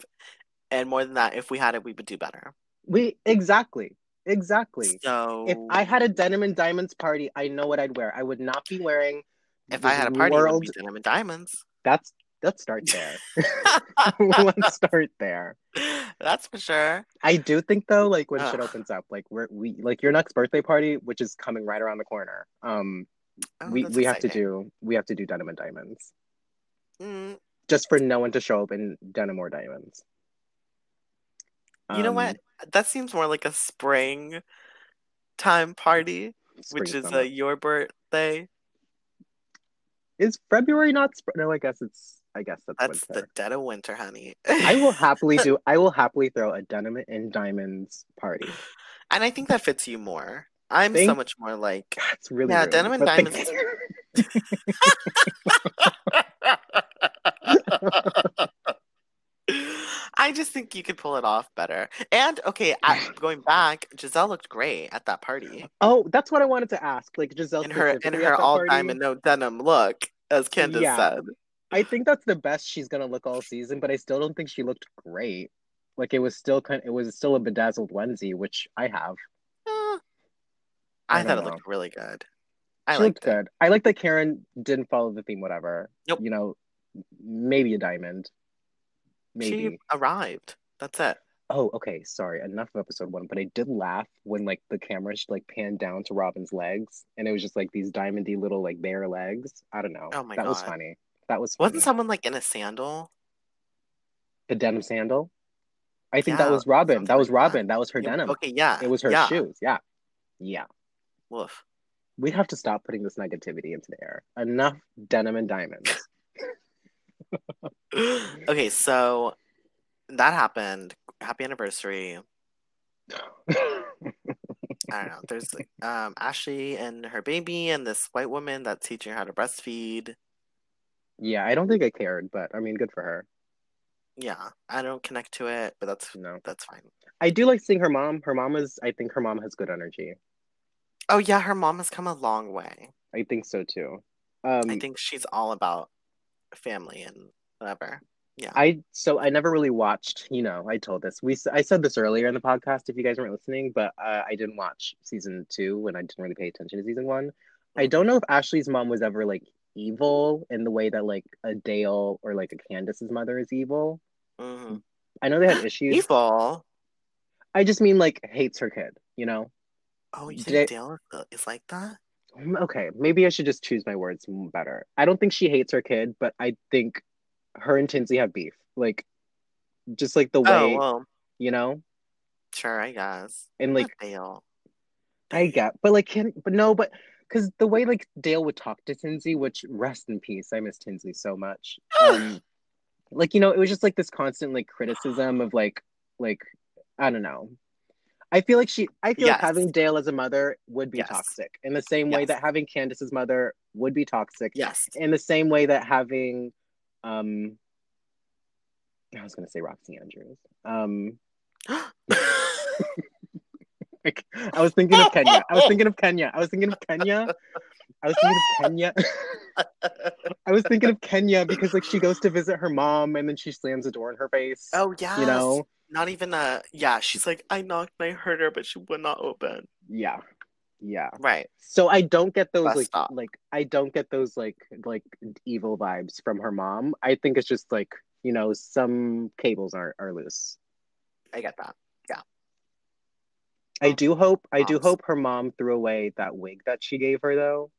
and more than that, if we had it, we would do better. We exactly, exactly. So If I had a denim and diamonds party, I know what I'd wear. I would not be wearing. if I had a party, it world. would be denim and diamonds. That's let's start there. let's start there. That's for sure. I do think though, like when shit opens up, like we're we like your next birthday party, which is coming right around the corner. Um, Oh, we we have to do we have to do denim and diamonds Mm, just for no one to show up in denim or diamonds. you know Um, what? That seems more like a spring time party, spring, which is uh, your birthday. is February not spring? No, I guess it's I guess that's, That's winter. the dead of winter, honey. I will happily do. I will happily throw a denim and diamonds party. and I think that fits you more. I'm so much more like. That's really Yeah, rude, denim and diamonds. I just think you could pull it off better. And okay, I, going back, Gizelle looked great at that party Oh, that's what I wanted to ask. Like Gizelle in her in her all party, diamond no denim look, as Candace Yeah. said. I think that's the best she's gonna look all season, but I still don't think she looked great. Like it was still kind. of, It was still a bedazzled onesie, which I have. Uh, I I, thought it looked really good. I she liked looked it. good. I like that Karen didn't follow the theme. Whatever. Nope. You know, maybe a diamond. Maybe. She arrived. That's it. Oh, okay. Sorry. Enough of episode one. But I did laugh when like the camera just like panned down to Robyn's legs, and it was just like these diamondy little like bare legs. I don't know. Oh my that was funny. That was funny. Wasn't someone like in a sandal? the denim sandal? I think that was Robyn. That was like that. Robyn. That was her Yeah, denim. Okay, yeah. It was her yeah. shoes. Yeah. Yeah. Woof. We have to stop putting this negativity into the air. Enough denim and diamonds. okay, so that happened. Happy anniversary. I don't know. There's um Ashley and her baby and this white woman that's teaching her how to breastfeed. yeah, I don't think I cared, but I mean, good for her. Yeah, I don't connect to it, but that's No, that's fine. I do like seeing her mom. Her mom is. I think her mom has good energy. Oh yeah, her mom has come a long way. I think so too. Um, I think she's all about family and whatever. Yeah. I so I never really watched. You know, I told this. We I said this earlier in the podcast. If you guys weren't listening, but uh, I didn't watch season two when I didn't really pay attention to season one. I don't know if Ashley's mom was ever like evil in the way that like a Dale or like a Candace's mother is evil. Mhm. I know they had issues. Evil. I just mean like hates her kid. You know. Oh, you Did think Dale is- is like that? Okay, maybe I should just choose my words better. I don't think she hates her kid, but I think her and Tinsley have beef. Like, just like the way Oh well, you know, sure, I guess. and like Dale. I get, but like, can but no, but because the way like Dale would talk to Tinsley, which rest in peace, I miss Tinsley so much. Um, like you know, it was just like this constant like criticism of like like I don't know. I feel like she, I feel like having Dale as a mother would be Yes. toxic in the same way Yes. that having Candace's mother would be toxic. Yes. in the same way that having um I was gonna say Roxy Andrews. Um like, I was thinking of Kenya. I was thinking of Kenya. I was thinking of Kenya. I was thinking of Kenya. I was thinking of Kenya because like she goes to visit her mom and then she slams the door in her face. oh yeah. You know? Not even a yeah. She's like, I knocked and I heard her, but she would not open. Yeah. Yeah. Right. So I don't get those like stop. like I don't get those like like evil vibes from her mom. I think it's just like, you know, some cables are are loose. I get that. Yeah i Oh, do hope I do hope her mom threw away that wig that she gave her though.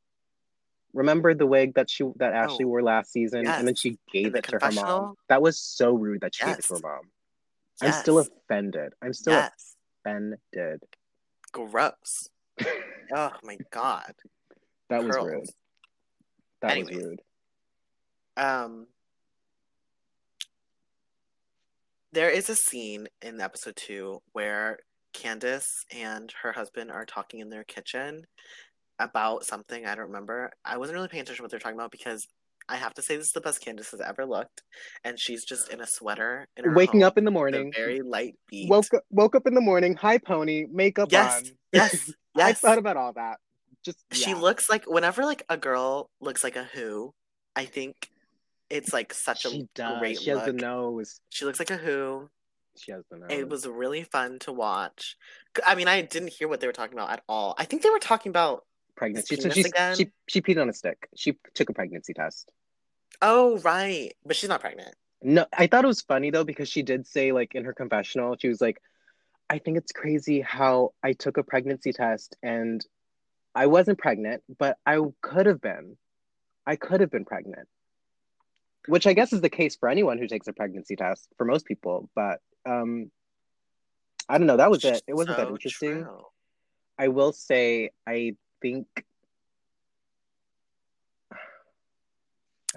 Remember the wig that she that oh. Ashley Oh, wore last season and then she gave it to her mom. That was so rude that she gave it to her Yes. I'm still offended. I'm still yes. offended. Gross. Oh my god. That was rude. That Anyways. was rude. Um. There is a scene in episode two where Candace and her husband are talking in their kitchen about something. I don't remember. I wasn't really paying attention to what they're talking about because I have to say this is the best Candace has ever looked, and she's just in a sweater. In her Waking home up in the morning. very light beat. Woke up, woke up in the morning. Hi, pony. Makeup Yes, on. yes, I yes. thought about all that. Just She yeah. looks like whenever like a girl looks like a who, I think it's like such a She does. great She has the look. nose. She looks like a who. She has the nose. It was really fun to watch. I mean, I didn't hear what they were talking about at all. I think they were talking about pregnancy. So she she she peed on a stick. She took a pregnancy test. Oh right, but she's not pregnant. No, I thought it was funny though because she did say like in her confessional, she was like, "I think it's crazy how I took a pregnancy test and I wasn't pregnant, but I could have been. I could have been pregnant." Which I guess is the case for anyone who takes a pregnancy test for most people, but um I don't know, that was it. It wasn't that interesting. true. I will say I think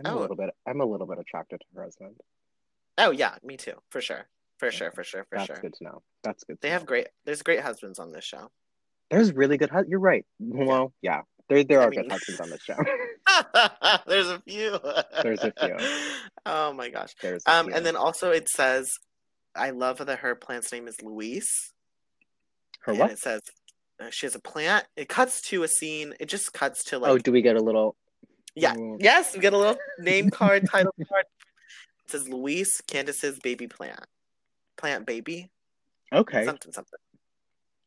I'm a Oh. little bit I'm a little bit attracted to her husband. Oh yeah, me too, for sure, for Yeah. sure, for sure, for That's sure. good to know. That's good. To They have know. great. There's great husbands on this show. There's really good. hu- You're right. Well, yeah. There there I are mean- good husbands on this show. There's a few. There's a few. Oh my gosh. There's Um, few. and then also it says, I love that her plant's name is Luis. her and what? it says uh, she has a plant. It cuts to a scene. It just cuts to like oh, do we get a little? Yeah, Ooh. yes, we get a little name card, title card. It says Luis Candace's baby plant, plant baby, Okay. something something.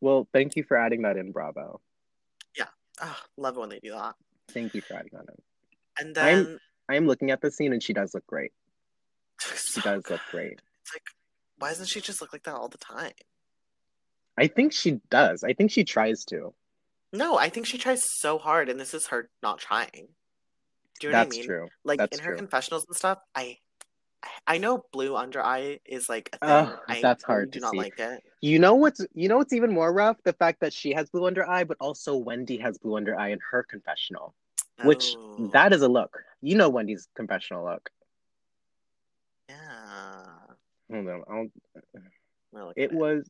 Well, thank you for adding that in, Bravo. Yeah. Oh, love it when they do that. Thank you for adding that in. And I'm- then I am looking at the scene and she does look great. She does good. look great. It's like, why doesn't she just look like that all the time? I think she does. I think she tries to. No, I think she tries so hard, and this is her not trying. Do you know That's what I mean? true. Like That's in her true. confessionals and stuff, I, I know blue under eye is like a thing. Ugh, I that's hard do to not see. like it. You know what's you know what's even more rough? The fact that she has blue under eye, but also Wendy has blue under eye in her confessional. Which Oh, that is a look. You know Wendy's confessional look. yeah. Hold on. I'll, it was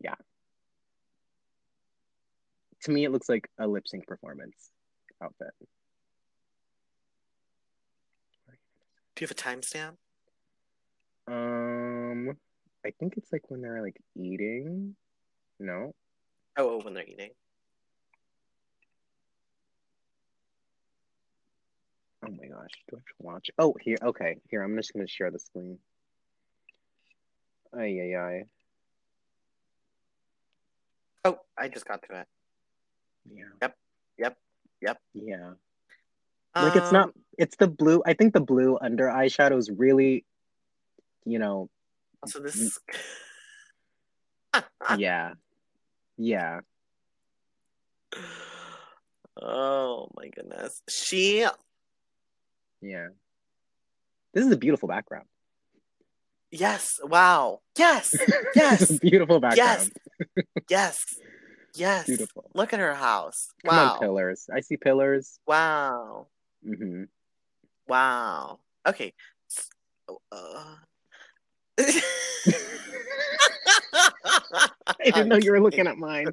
yeah. To me it looks like a lip sync performance outfit. Do you have a timestamp? Um I think it's like when they're like eating. No. Oh, oh, when they're eating. Oh my gosh. Do I have to watch? Oh, here. Okay. Here, I'm just going to share the screen. Ay, ay, ay. Oh, I just got to it. Yeah. Yep. Yep. Yep. Yeah. Like, it's not, Um, it's the blue. I think the blue under eyeshadow is really, you know, So this. yeah. Yeah. oh my goodness. She. Yeah. This is a beautiful background. Yes. Wow. Yes. Yes. beautiful background. Yes. Yes. Beautiful. Look at her house. Come Wow. on, pillars. I see pillars. Wow. hmm Wow. Okay. Uh... I didn't know you were looking at mine.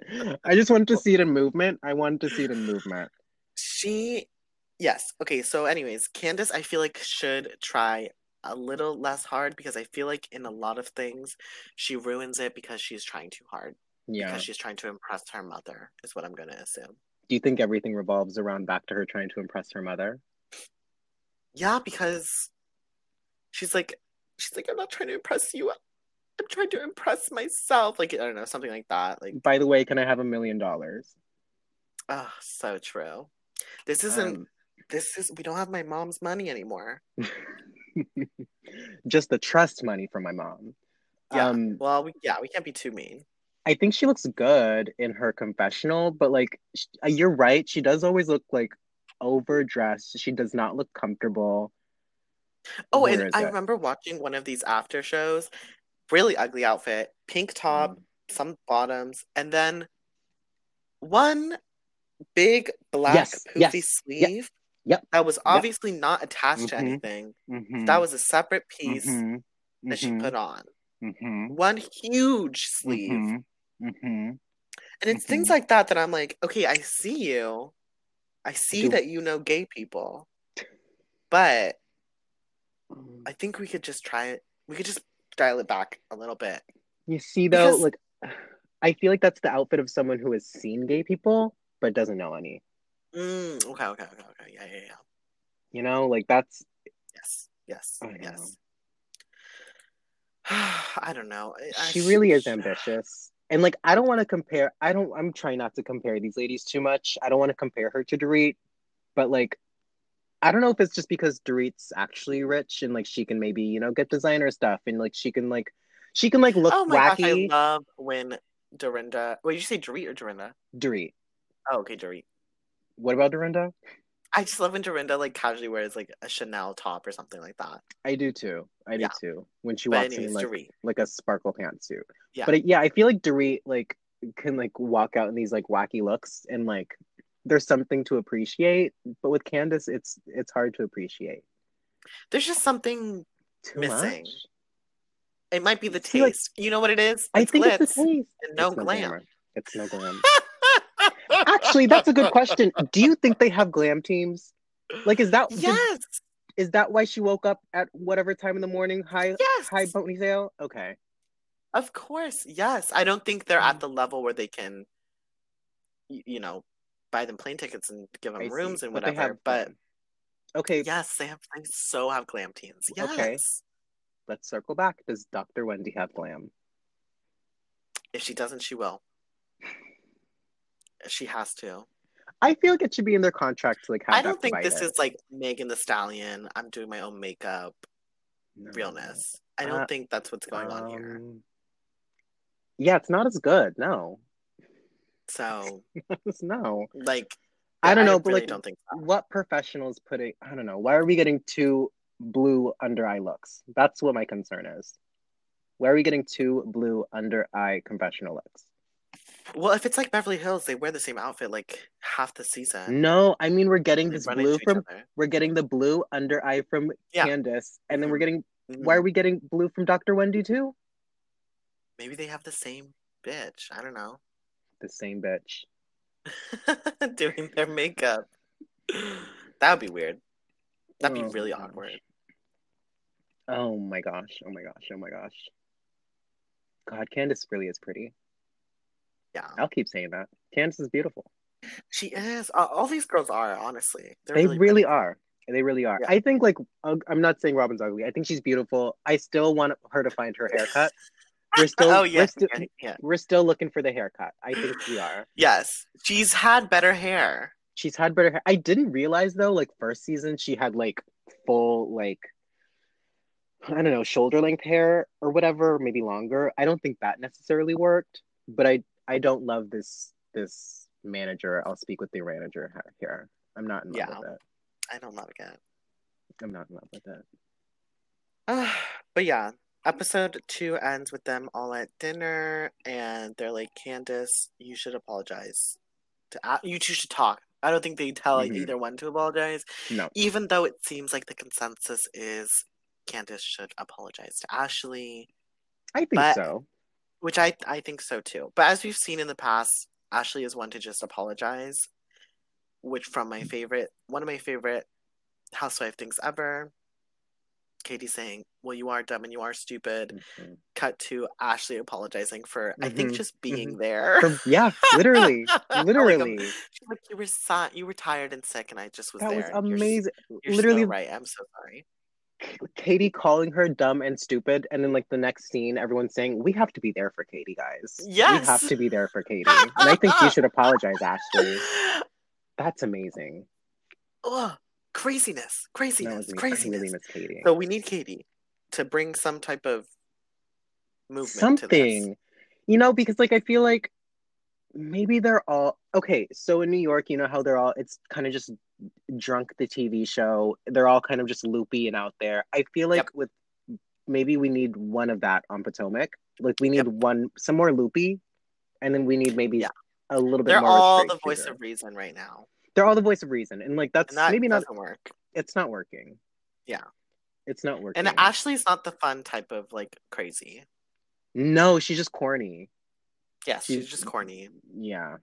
I just wanted to see it in movement. I wanted to see it in movement. She, yes. Okay. So, anyways, Candace, I feel like should try a little less hard because I feel like in a lot of things she ruins it because she's trying too hard Yeah. because she's trying to impress her mother. Is what I'm gonna assume. Do you think everything revolves around back to her trying to impress her mother? Yeah, because she's like, she's like, I'm not trying to impress you. I'm trying to impress myself. Like I don't know, something like that. Like, By the way, can I have a million dollars? oh, so true. This isn't. Um, this is. We don't have my mom's money anymore. just the trust money from my mom. Yeah. Um, well, we, yeah, we can't be too mean. I think she looks good in her confessional, but like sh- uh, you're right, she does always look like overdressed. She does not look comfortable. Oh, Where and I it? remember watching one of these after shows. Really ugly outfit, pink top, some bottoms, and then one big black Yes, poofy yes, sleeve yep, that was obviously not attached to Mhm. anything. Mhm, That was a separate piece mhm, that she mhm, put on. Mm-hmm. one huge sleeve. Mm-hmm. Mm-hmm. And it's things Mhm. like that that I'm like, okay, I see you. I see Do- that you know gay people. But I think we could just try it. We could just dial it back a little bit. You see, though, Because- like, I feel like that's the outfit of someone who has seen gay people but doesn't know any. Mm, okay, okay, okay, okay. Yeah, yeah, yeah. You know, like that's Yes, yes, I know. yes. I don't know. I- I- she really is ambitious. And like I don't want to compare I don't I'm trying not to compare these ladies too much. I don't want to compare her to Dorit, but like I don't know if it's just because Dorit's actually rich and like she can maybe, you know, get designer stuff and like she can like she can like look Oh my gosh, I love when Dorinda. Wait, did you say Dorit or Dorinda? Dorit. Oh, okay, Dorit. What about Dorinda? I just love when Dorinda like casually wears like a Chanel top or something like that. I do too. I do Yeah. too. When she But walks anyways, in like Dorit. like a sparkle pantsuit. Yeah. But yeah, I feel like Dorit like can like walk out in these like wacky looks and like there's something to appreciate. But with Candace, it's it's hard to appreciate. There's just something. Too Missing. much. It might be the See, like- taste. you know what it is? I think glitz it's the taste. and no It's glam. glamour. It's no glam. Actually, that's a good question. Do you think they have glam teams? Like, is that yes, is that why she woke up at whatever time in the morning? High yes, high ponytail. Okay. of course, yes. I don't think they're Mm. at the level where they can, you know, buy them plane tickets and give them rooms and But whatever. have But okay, yes, they have. They so have glam teams. Yes. Okay. let's circle back. Does Dr. Wendy have glam? If she doesn't, she will. She has to. I feel like it should be in their contract to like have I don't think this is like Megan Thee Stallion. I'm doing my own makeup No. realness. I don't Uh, think that's what's going on here. Um, Yeah, it's not as good. No, So, no. like, I don't know, but really like, don't think so. what professionals putting? I don't know. Why are we getting two blue under eye looks? That's what my concern is. Why are we getting two blue under eye confessional looks? Well, if it's like Beverly Hills, they wear the same outfit like half the season. No, I mean we're getting They this run blue into each from other. we're getting the blue under eye from Yeah. Candace, and then we're Mhm. getting Mhm. why are we getting blue from Dr. Wendy too? Maybe they have the same bitch. I don't know. The same bitch. Doing their makeup. That would be weird. That'd be Oh, really gosh. awkward. Oh my gosh! Oh my gosh! Oh my gosh! God, Candace really is pretty. Yeah. I'll keep saying that. Candace is beautiful. She is. Uh, all these girls are, honestly. They're they really, really, are. They really are. Yeah. I think like I'm not saying Robyn's ugly. I think she's beautiful. I still want her to find her haircut. We're still oh, we're yeah, still yeah, yeah. we're still looking for the haircut. I think we are. Yes. She's had better hair. She's had better hair. I didn't realize though, like first season she had like full like I don't know, shoulder length hair or whatever, maybe longer. I don't think that necessarily worked, but I I don't love this this manager. I'll speak with the manager here. I'm not in love Yeah. with it. I don't love it. I'm not in love with it. but yeah, episode two ends with them all at dinner, and they're like, "Candace, you should apologize. To you two should talk." I don't think they tell Mhm. either one to apologize, No. even though it seems like the consensus is Candace should apologize to Ashley, I think But- so. Which I I think so too. But as we've seen in the past, Ashley is one to just apologize, which from my favorite one of my favorite housewife things ever. Katie saying, "Well, you are dumb and you are stupid." Mhm. cut to Ashley apologizing for I think Mhm, just being there. For- yeah, literally, um, literally. Like you were si- you were tired and sick and I just was That there. was and you're amazing. You're, literally, so right. I'm so sorry. Katie calling her dumb and stupid, and then like the next scene, everyone's saying, "We have to be there for Katie, guys. we have to be there for Katie." and I think you should apologize, Ashley. That's amazing. Ugh, craziness, craziness. I craziness. really miss Katie. So we need Katie to bring some type of movement to this. Something, you know, because like I feel like maybe they're all okay. So in New York, you know how they're all it's kind of just drunk the TV show. They're all kind of just loopy and out there. I feel like Yep. with maybe we need one of that on Potomac. Like we need Yep. one some more loopy, and then we need maybe Yeah. a little bit They're more. all the voice of reason right now, They're all the voice of reason, and like that's and that maybe not. work. It's not working. Yeah. It's not working. And Ashley's not the fun type of like crazy. No, she's just corny. Yes, she's just corny. Yeah.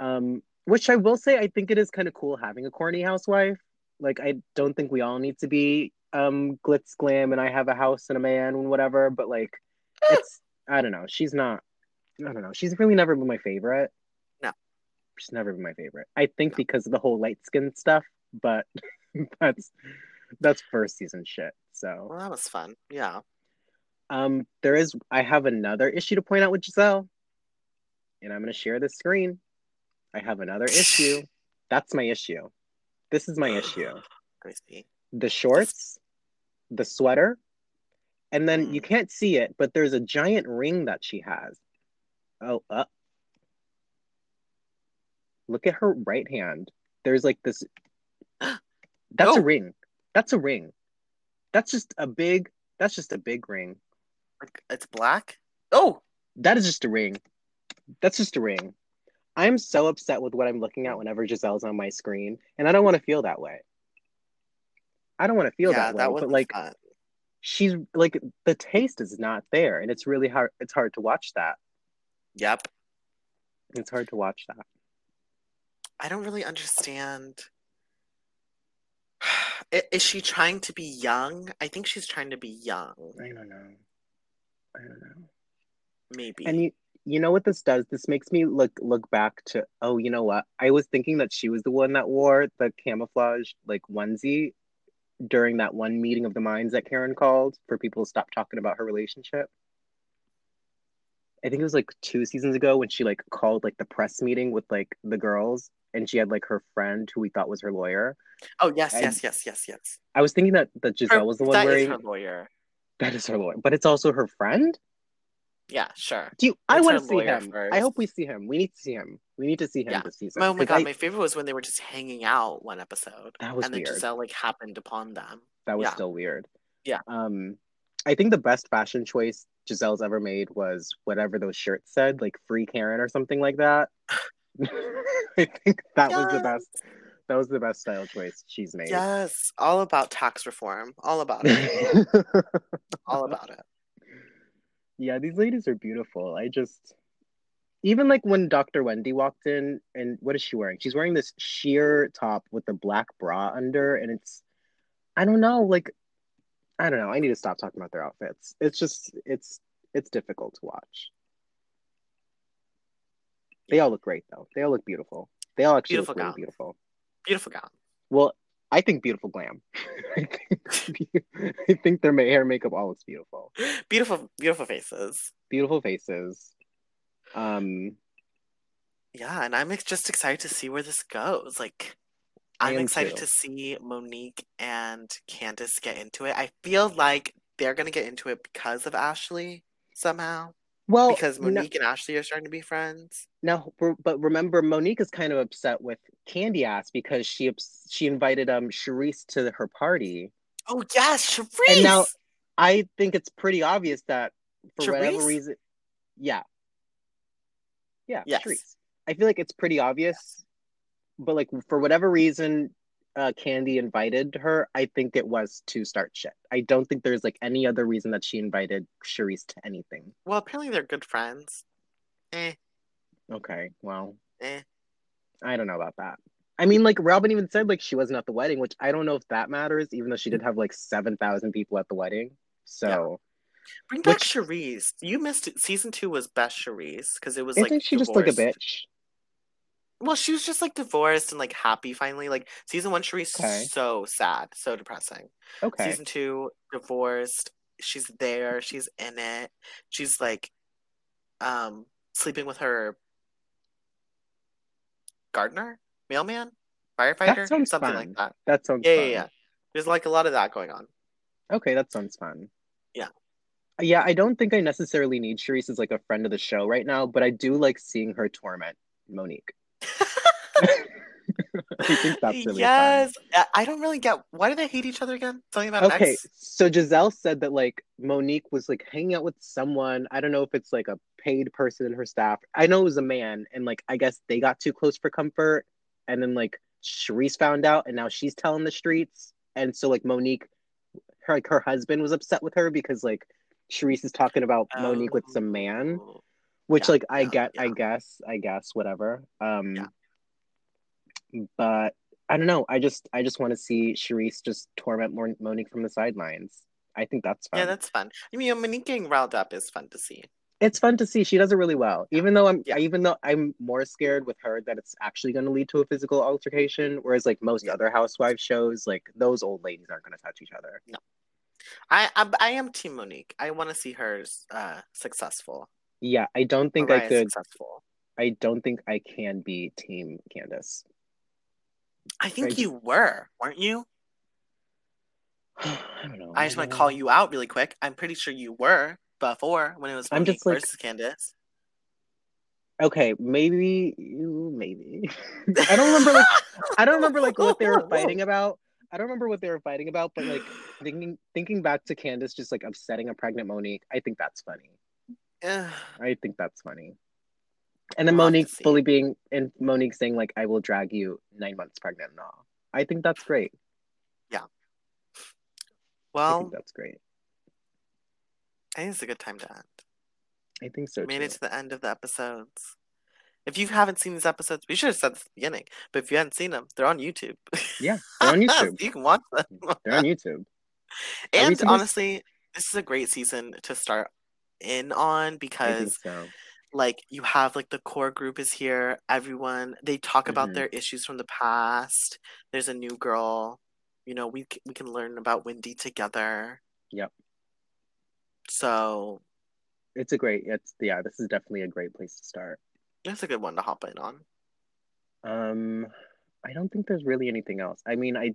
Um, which I will say, I think it is kind of cool having a corny housewife. Like, I don't think we all need to be um glitz glam and I have a house and a man and whatever, but like, it's I don't know. She's not. I don't know. She's really never been my favorite. No. she's never been my favorite. I think No. because of the whole light skin stuff, but that's that's first season shit. So Well, that was fun. Yeah. Um, there is. I have another issue to point out with Gizelle, and I'm going to share the screen. I have another issue. That's my issue. This is my issue. The shorts, the sweater, and then Mm. you can't see it, but there's a giant ring that she has. Oh, up. Look at her right hand. There's like this. That's Oh. a ring. That's a ring. That's just a big. That's just a big ring. Like, It's black. Oh, That is just a ring. That's just a ring. I'm so upset with what I'm looking at whenever Gizelle's on my screen, and I don't want to feel that way. I don't want to feel yeah, that way, that was but like fun. she's like the taste is not there, and it's really hard. It's hard to watch that. Yep. It's hard to watch that. I don't really understand. Is she trying to be young? I think she's trying to be young. I don't know. I don't know. Maybe. And you, you know what this does? This makes me look look back to oh, you know what? I was thinking that she was the one that wore the camouflage like onesie during that one meeting of the minds that Karen called for people to stop talking about her relationship. I think it was like two seasons ago when she like called like the press meeting with like the girls and she had like her friend who we thought was her lawyer. oh yes, I- yes, yes, yes, yes. I was thinking that that Gizelle Her- was the one that is wearing her lawyer. That is her lawyer, but it's also her friend. Yeah, sure. Do you, I want to see him. first. I hope we see him. We need to see him. We need to see him Yeah. this season. Oh my god, I- my favorite was when they were just hanging out one episode, that was and then. Gizelle like happened upon them. that was yeah. still weird. Yeah. Um, I think the best fashion choice Gizelle's ever made was whatever those shirts said, like "Free Karen" or something like that. I think that was the best. That was the best style choice she's made. Yes, all about tax reform. All about it. all about it. yeah, these ladies are beautiful. I just even like when Dr. Wendy walked in and what is she wearing? She's wearing this sheer top with a black bra under and it's I don't know, like I don't know. I need to stop talking about their outfits. It's just it's it's difficult to watch. They all look great though. They all look beautiful. They all actually Beautiful look really beautiful. Beautiful gown. Well, I think beautiful glam. I think I think their hair makeup all looks beautiful. Beautiful, beautiful faces. Beautiful faces. Um Yeah, and I'm just excited to see where this goes. Like, I'm excited too. to see Monique and Candace get into it. I feel like they're gonna get into it because of Ashley somehow. Well because no- Monique and Ashley are starting to be friends. No, but remember, Monique is kind of upset with Candiace because she she invited um Charrisse to her party. Oh yes, Charrisse. And now- I think it's pretty obvious that for whatever reason, yeah, yeah, Yes. Charrisse. I feel like it's pretty obvious, but like for whatever reason, uh, Candy invited her. I think it was to start shit. I don't think there's like any other reason that she invited Charrisse to anything. well, apparently they're good friends. Eh, Okay, well, eh. I don't know about that. I mean, like Robyn even said, like she wasn't at the wedding, which I don't know if that matters, even though she did have like seven thousand people at the wedding. So Bring back Which- Charrisse. You missed it. Season two was best Charrisse because it was isn't like she just like a bitch? Well, she was just like divorced and like happy finally. Like season one, Charrisse Okay. so sad, so depressing. Okay, Season two, divorced. She's there. She's in it. She's like, um, sleeping with her gardener, mailman, firefighter, something fun. like that. that sounds Yeah, fun. yeah, yeah. There's like a lot of that going on. Okay, that sounds fun. Yeah. Yeah, I don't think I necessarily need Charrisse as like a friend of the show right now, but I do like seeing her torment Monique. I think that's really yes, I- I don't really get why do they hate each other again? Tell me about Okay, next. so Gizelle said that like Monique was like hanging out with someone. I don't know if it's like a paid person in her staff. I know it was a man, and like I guess they got too close for comfort. And then like Charrisse found out, and now she's telling the streets. And so like Monique, her like her husband was upset with her because like Charrisse is talking about Monique with some man, Oh. which Yeah, like I yeah, get, I guess, I guess, whatever. Um, Yeah. But I don't know. I just, I just want to see Charrisse just torment Monique from the sidelines. I think that's fun. Yeah, that's fun. I mean, Monique getting riled up is fun to see. it's fun to see. She does it really well. Even though I'm, Yeah. even though I'm more scared with her that it's actually going to lead to a physical altercation, whereas like most Yeah. other housewives shows, like those old ladies aren't going to touch each other. I I, I am Team Monique. I want to see her uh, successful. Yeah, I don't think I could. successful. I don't think I can be Team Candace. I think you were, weren't you? I don't know. I just want to call you out really quick. I'm pretty sure you were before when it was I'm Monique just like- versus Candiace. Okay, maybe you, maybe. I don't remember. Like, I don't remember like what they were fighting about. I don't remember what they were fighting about, but like thinking thinking back to Candiace just like upsetting a pregnant Monique, I think that's funny. I think that's funny. And then We'll have to Monique fully being and Monique saying like I will drag you nine months pregnant and all. I think that's great. Yeah. well, think that's great. I think it's a good time to end. I think so We made too. it to the end of the episodes. If you haven't seen these episodes, we should have said this at the beginning. But if you hadn't seen them, they're on YouTube. Yeah, they're on YouTube. you can watch them. They're on YouTube. And honestly, this is a great season to start in on because so. Like you have like the core group is here everyone they talk about Mhm. their issues from the past there's a new girl you know we we can learn about wendy together Yep. so It's a great it's yeah, this is definitely a great place to start. that's a good one to hop in on Um I don't think there's really anything else. I mean I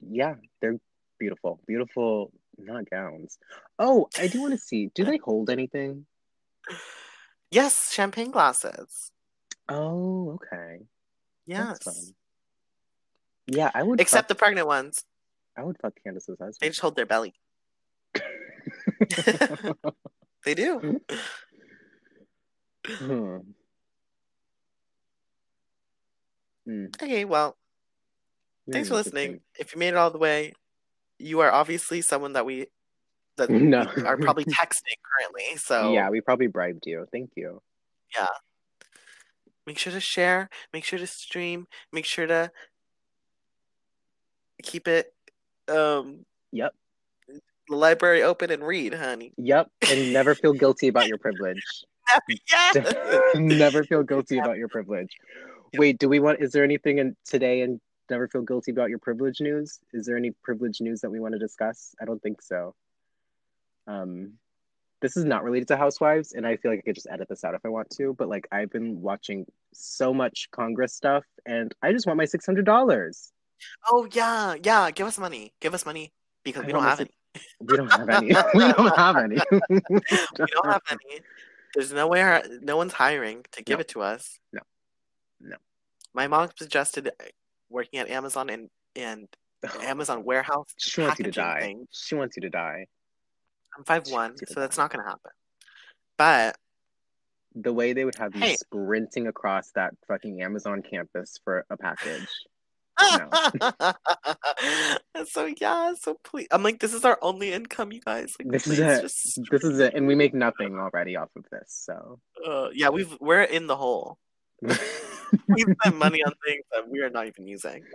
yeah, they're beautiful. Beautiful not gowns. Oh, I do want to see. Do they hold anything? yes champagne glasses. Oh, okay. yes. Yeah, I would except fuck, the pregnant ones. I would fuck Candiace's they just hold their belly. They do. Hmm. Hmm. okay well thanks for listening. if you made it all the way you are obviously someone that we that No. are probably texting currently so Yeah, we probably bribed you. Thank you. Yeah. Make sure to share make sure to stream make sure to keep it um Yep. the library open and read honey Yep. And never feel guilty about your privilege. yeah never feel guilty about your privilege. Wait, do we want is there anything in today and never feel guilty about your privilege news? Is there any privilege news that we want to discuss? I don't think so. Um this is not related to housewives and I feel like I could just edit this out if I want to, but like I've been watching so much Congress stuff and I just want my $600. oh yeah yeah give us money give us money because I we don't have six- any We don't have any. we don't have any. we don't have any there's nowhere no one's hiring to give No. it to us No. No. my mom suggested working at amazon and and amazon warehouse She wants you to die. thing. She wants you to die. I'm five one She wants you to so that's not gonna happen but The way they would have you Hey. sprinting across that fucking Amazon campus for a package. so yeah, so please, I'm like, this is our only income, you guys. Like, This is it. just- This is it. And we make nothing already off of this. So uh, yeah, we've we're in the hole. We spent money on things that we are not even using.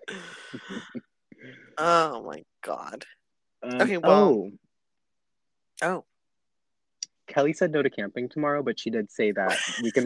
Oh my god. Um, Okay, well- oh, Oh, Kelly said no to camping tomorrow, but she did say that we can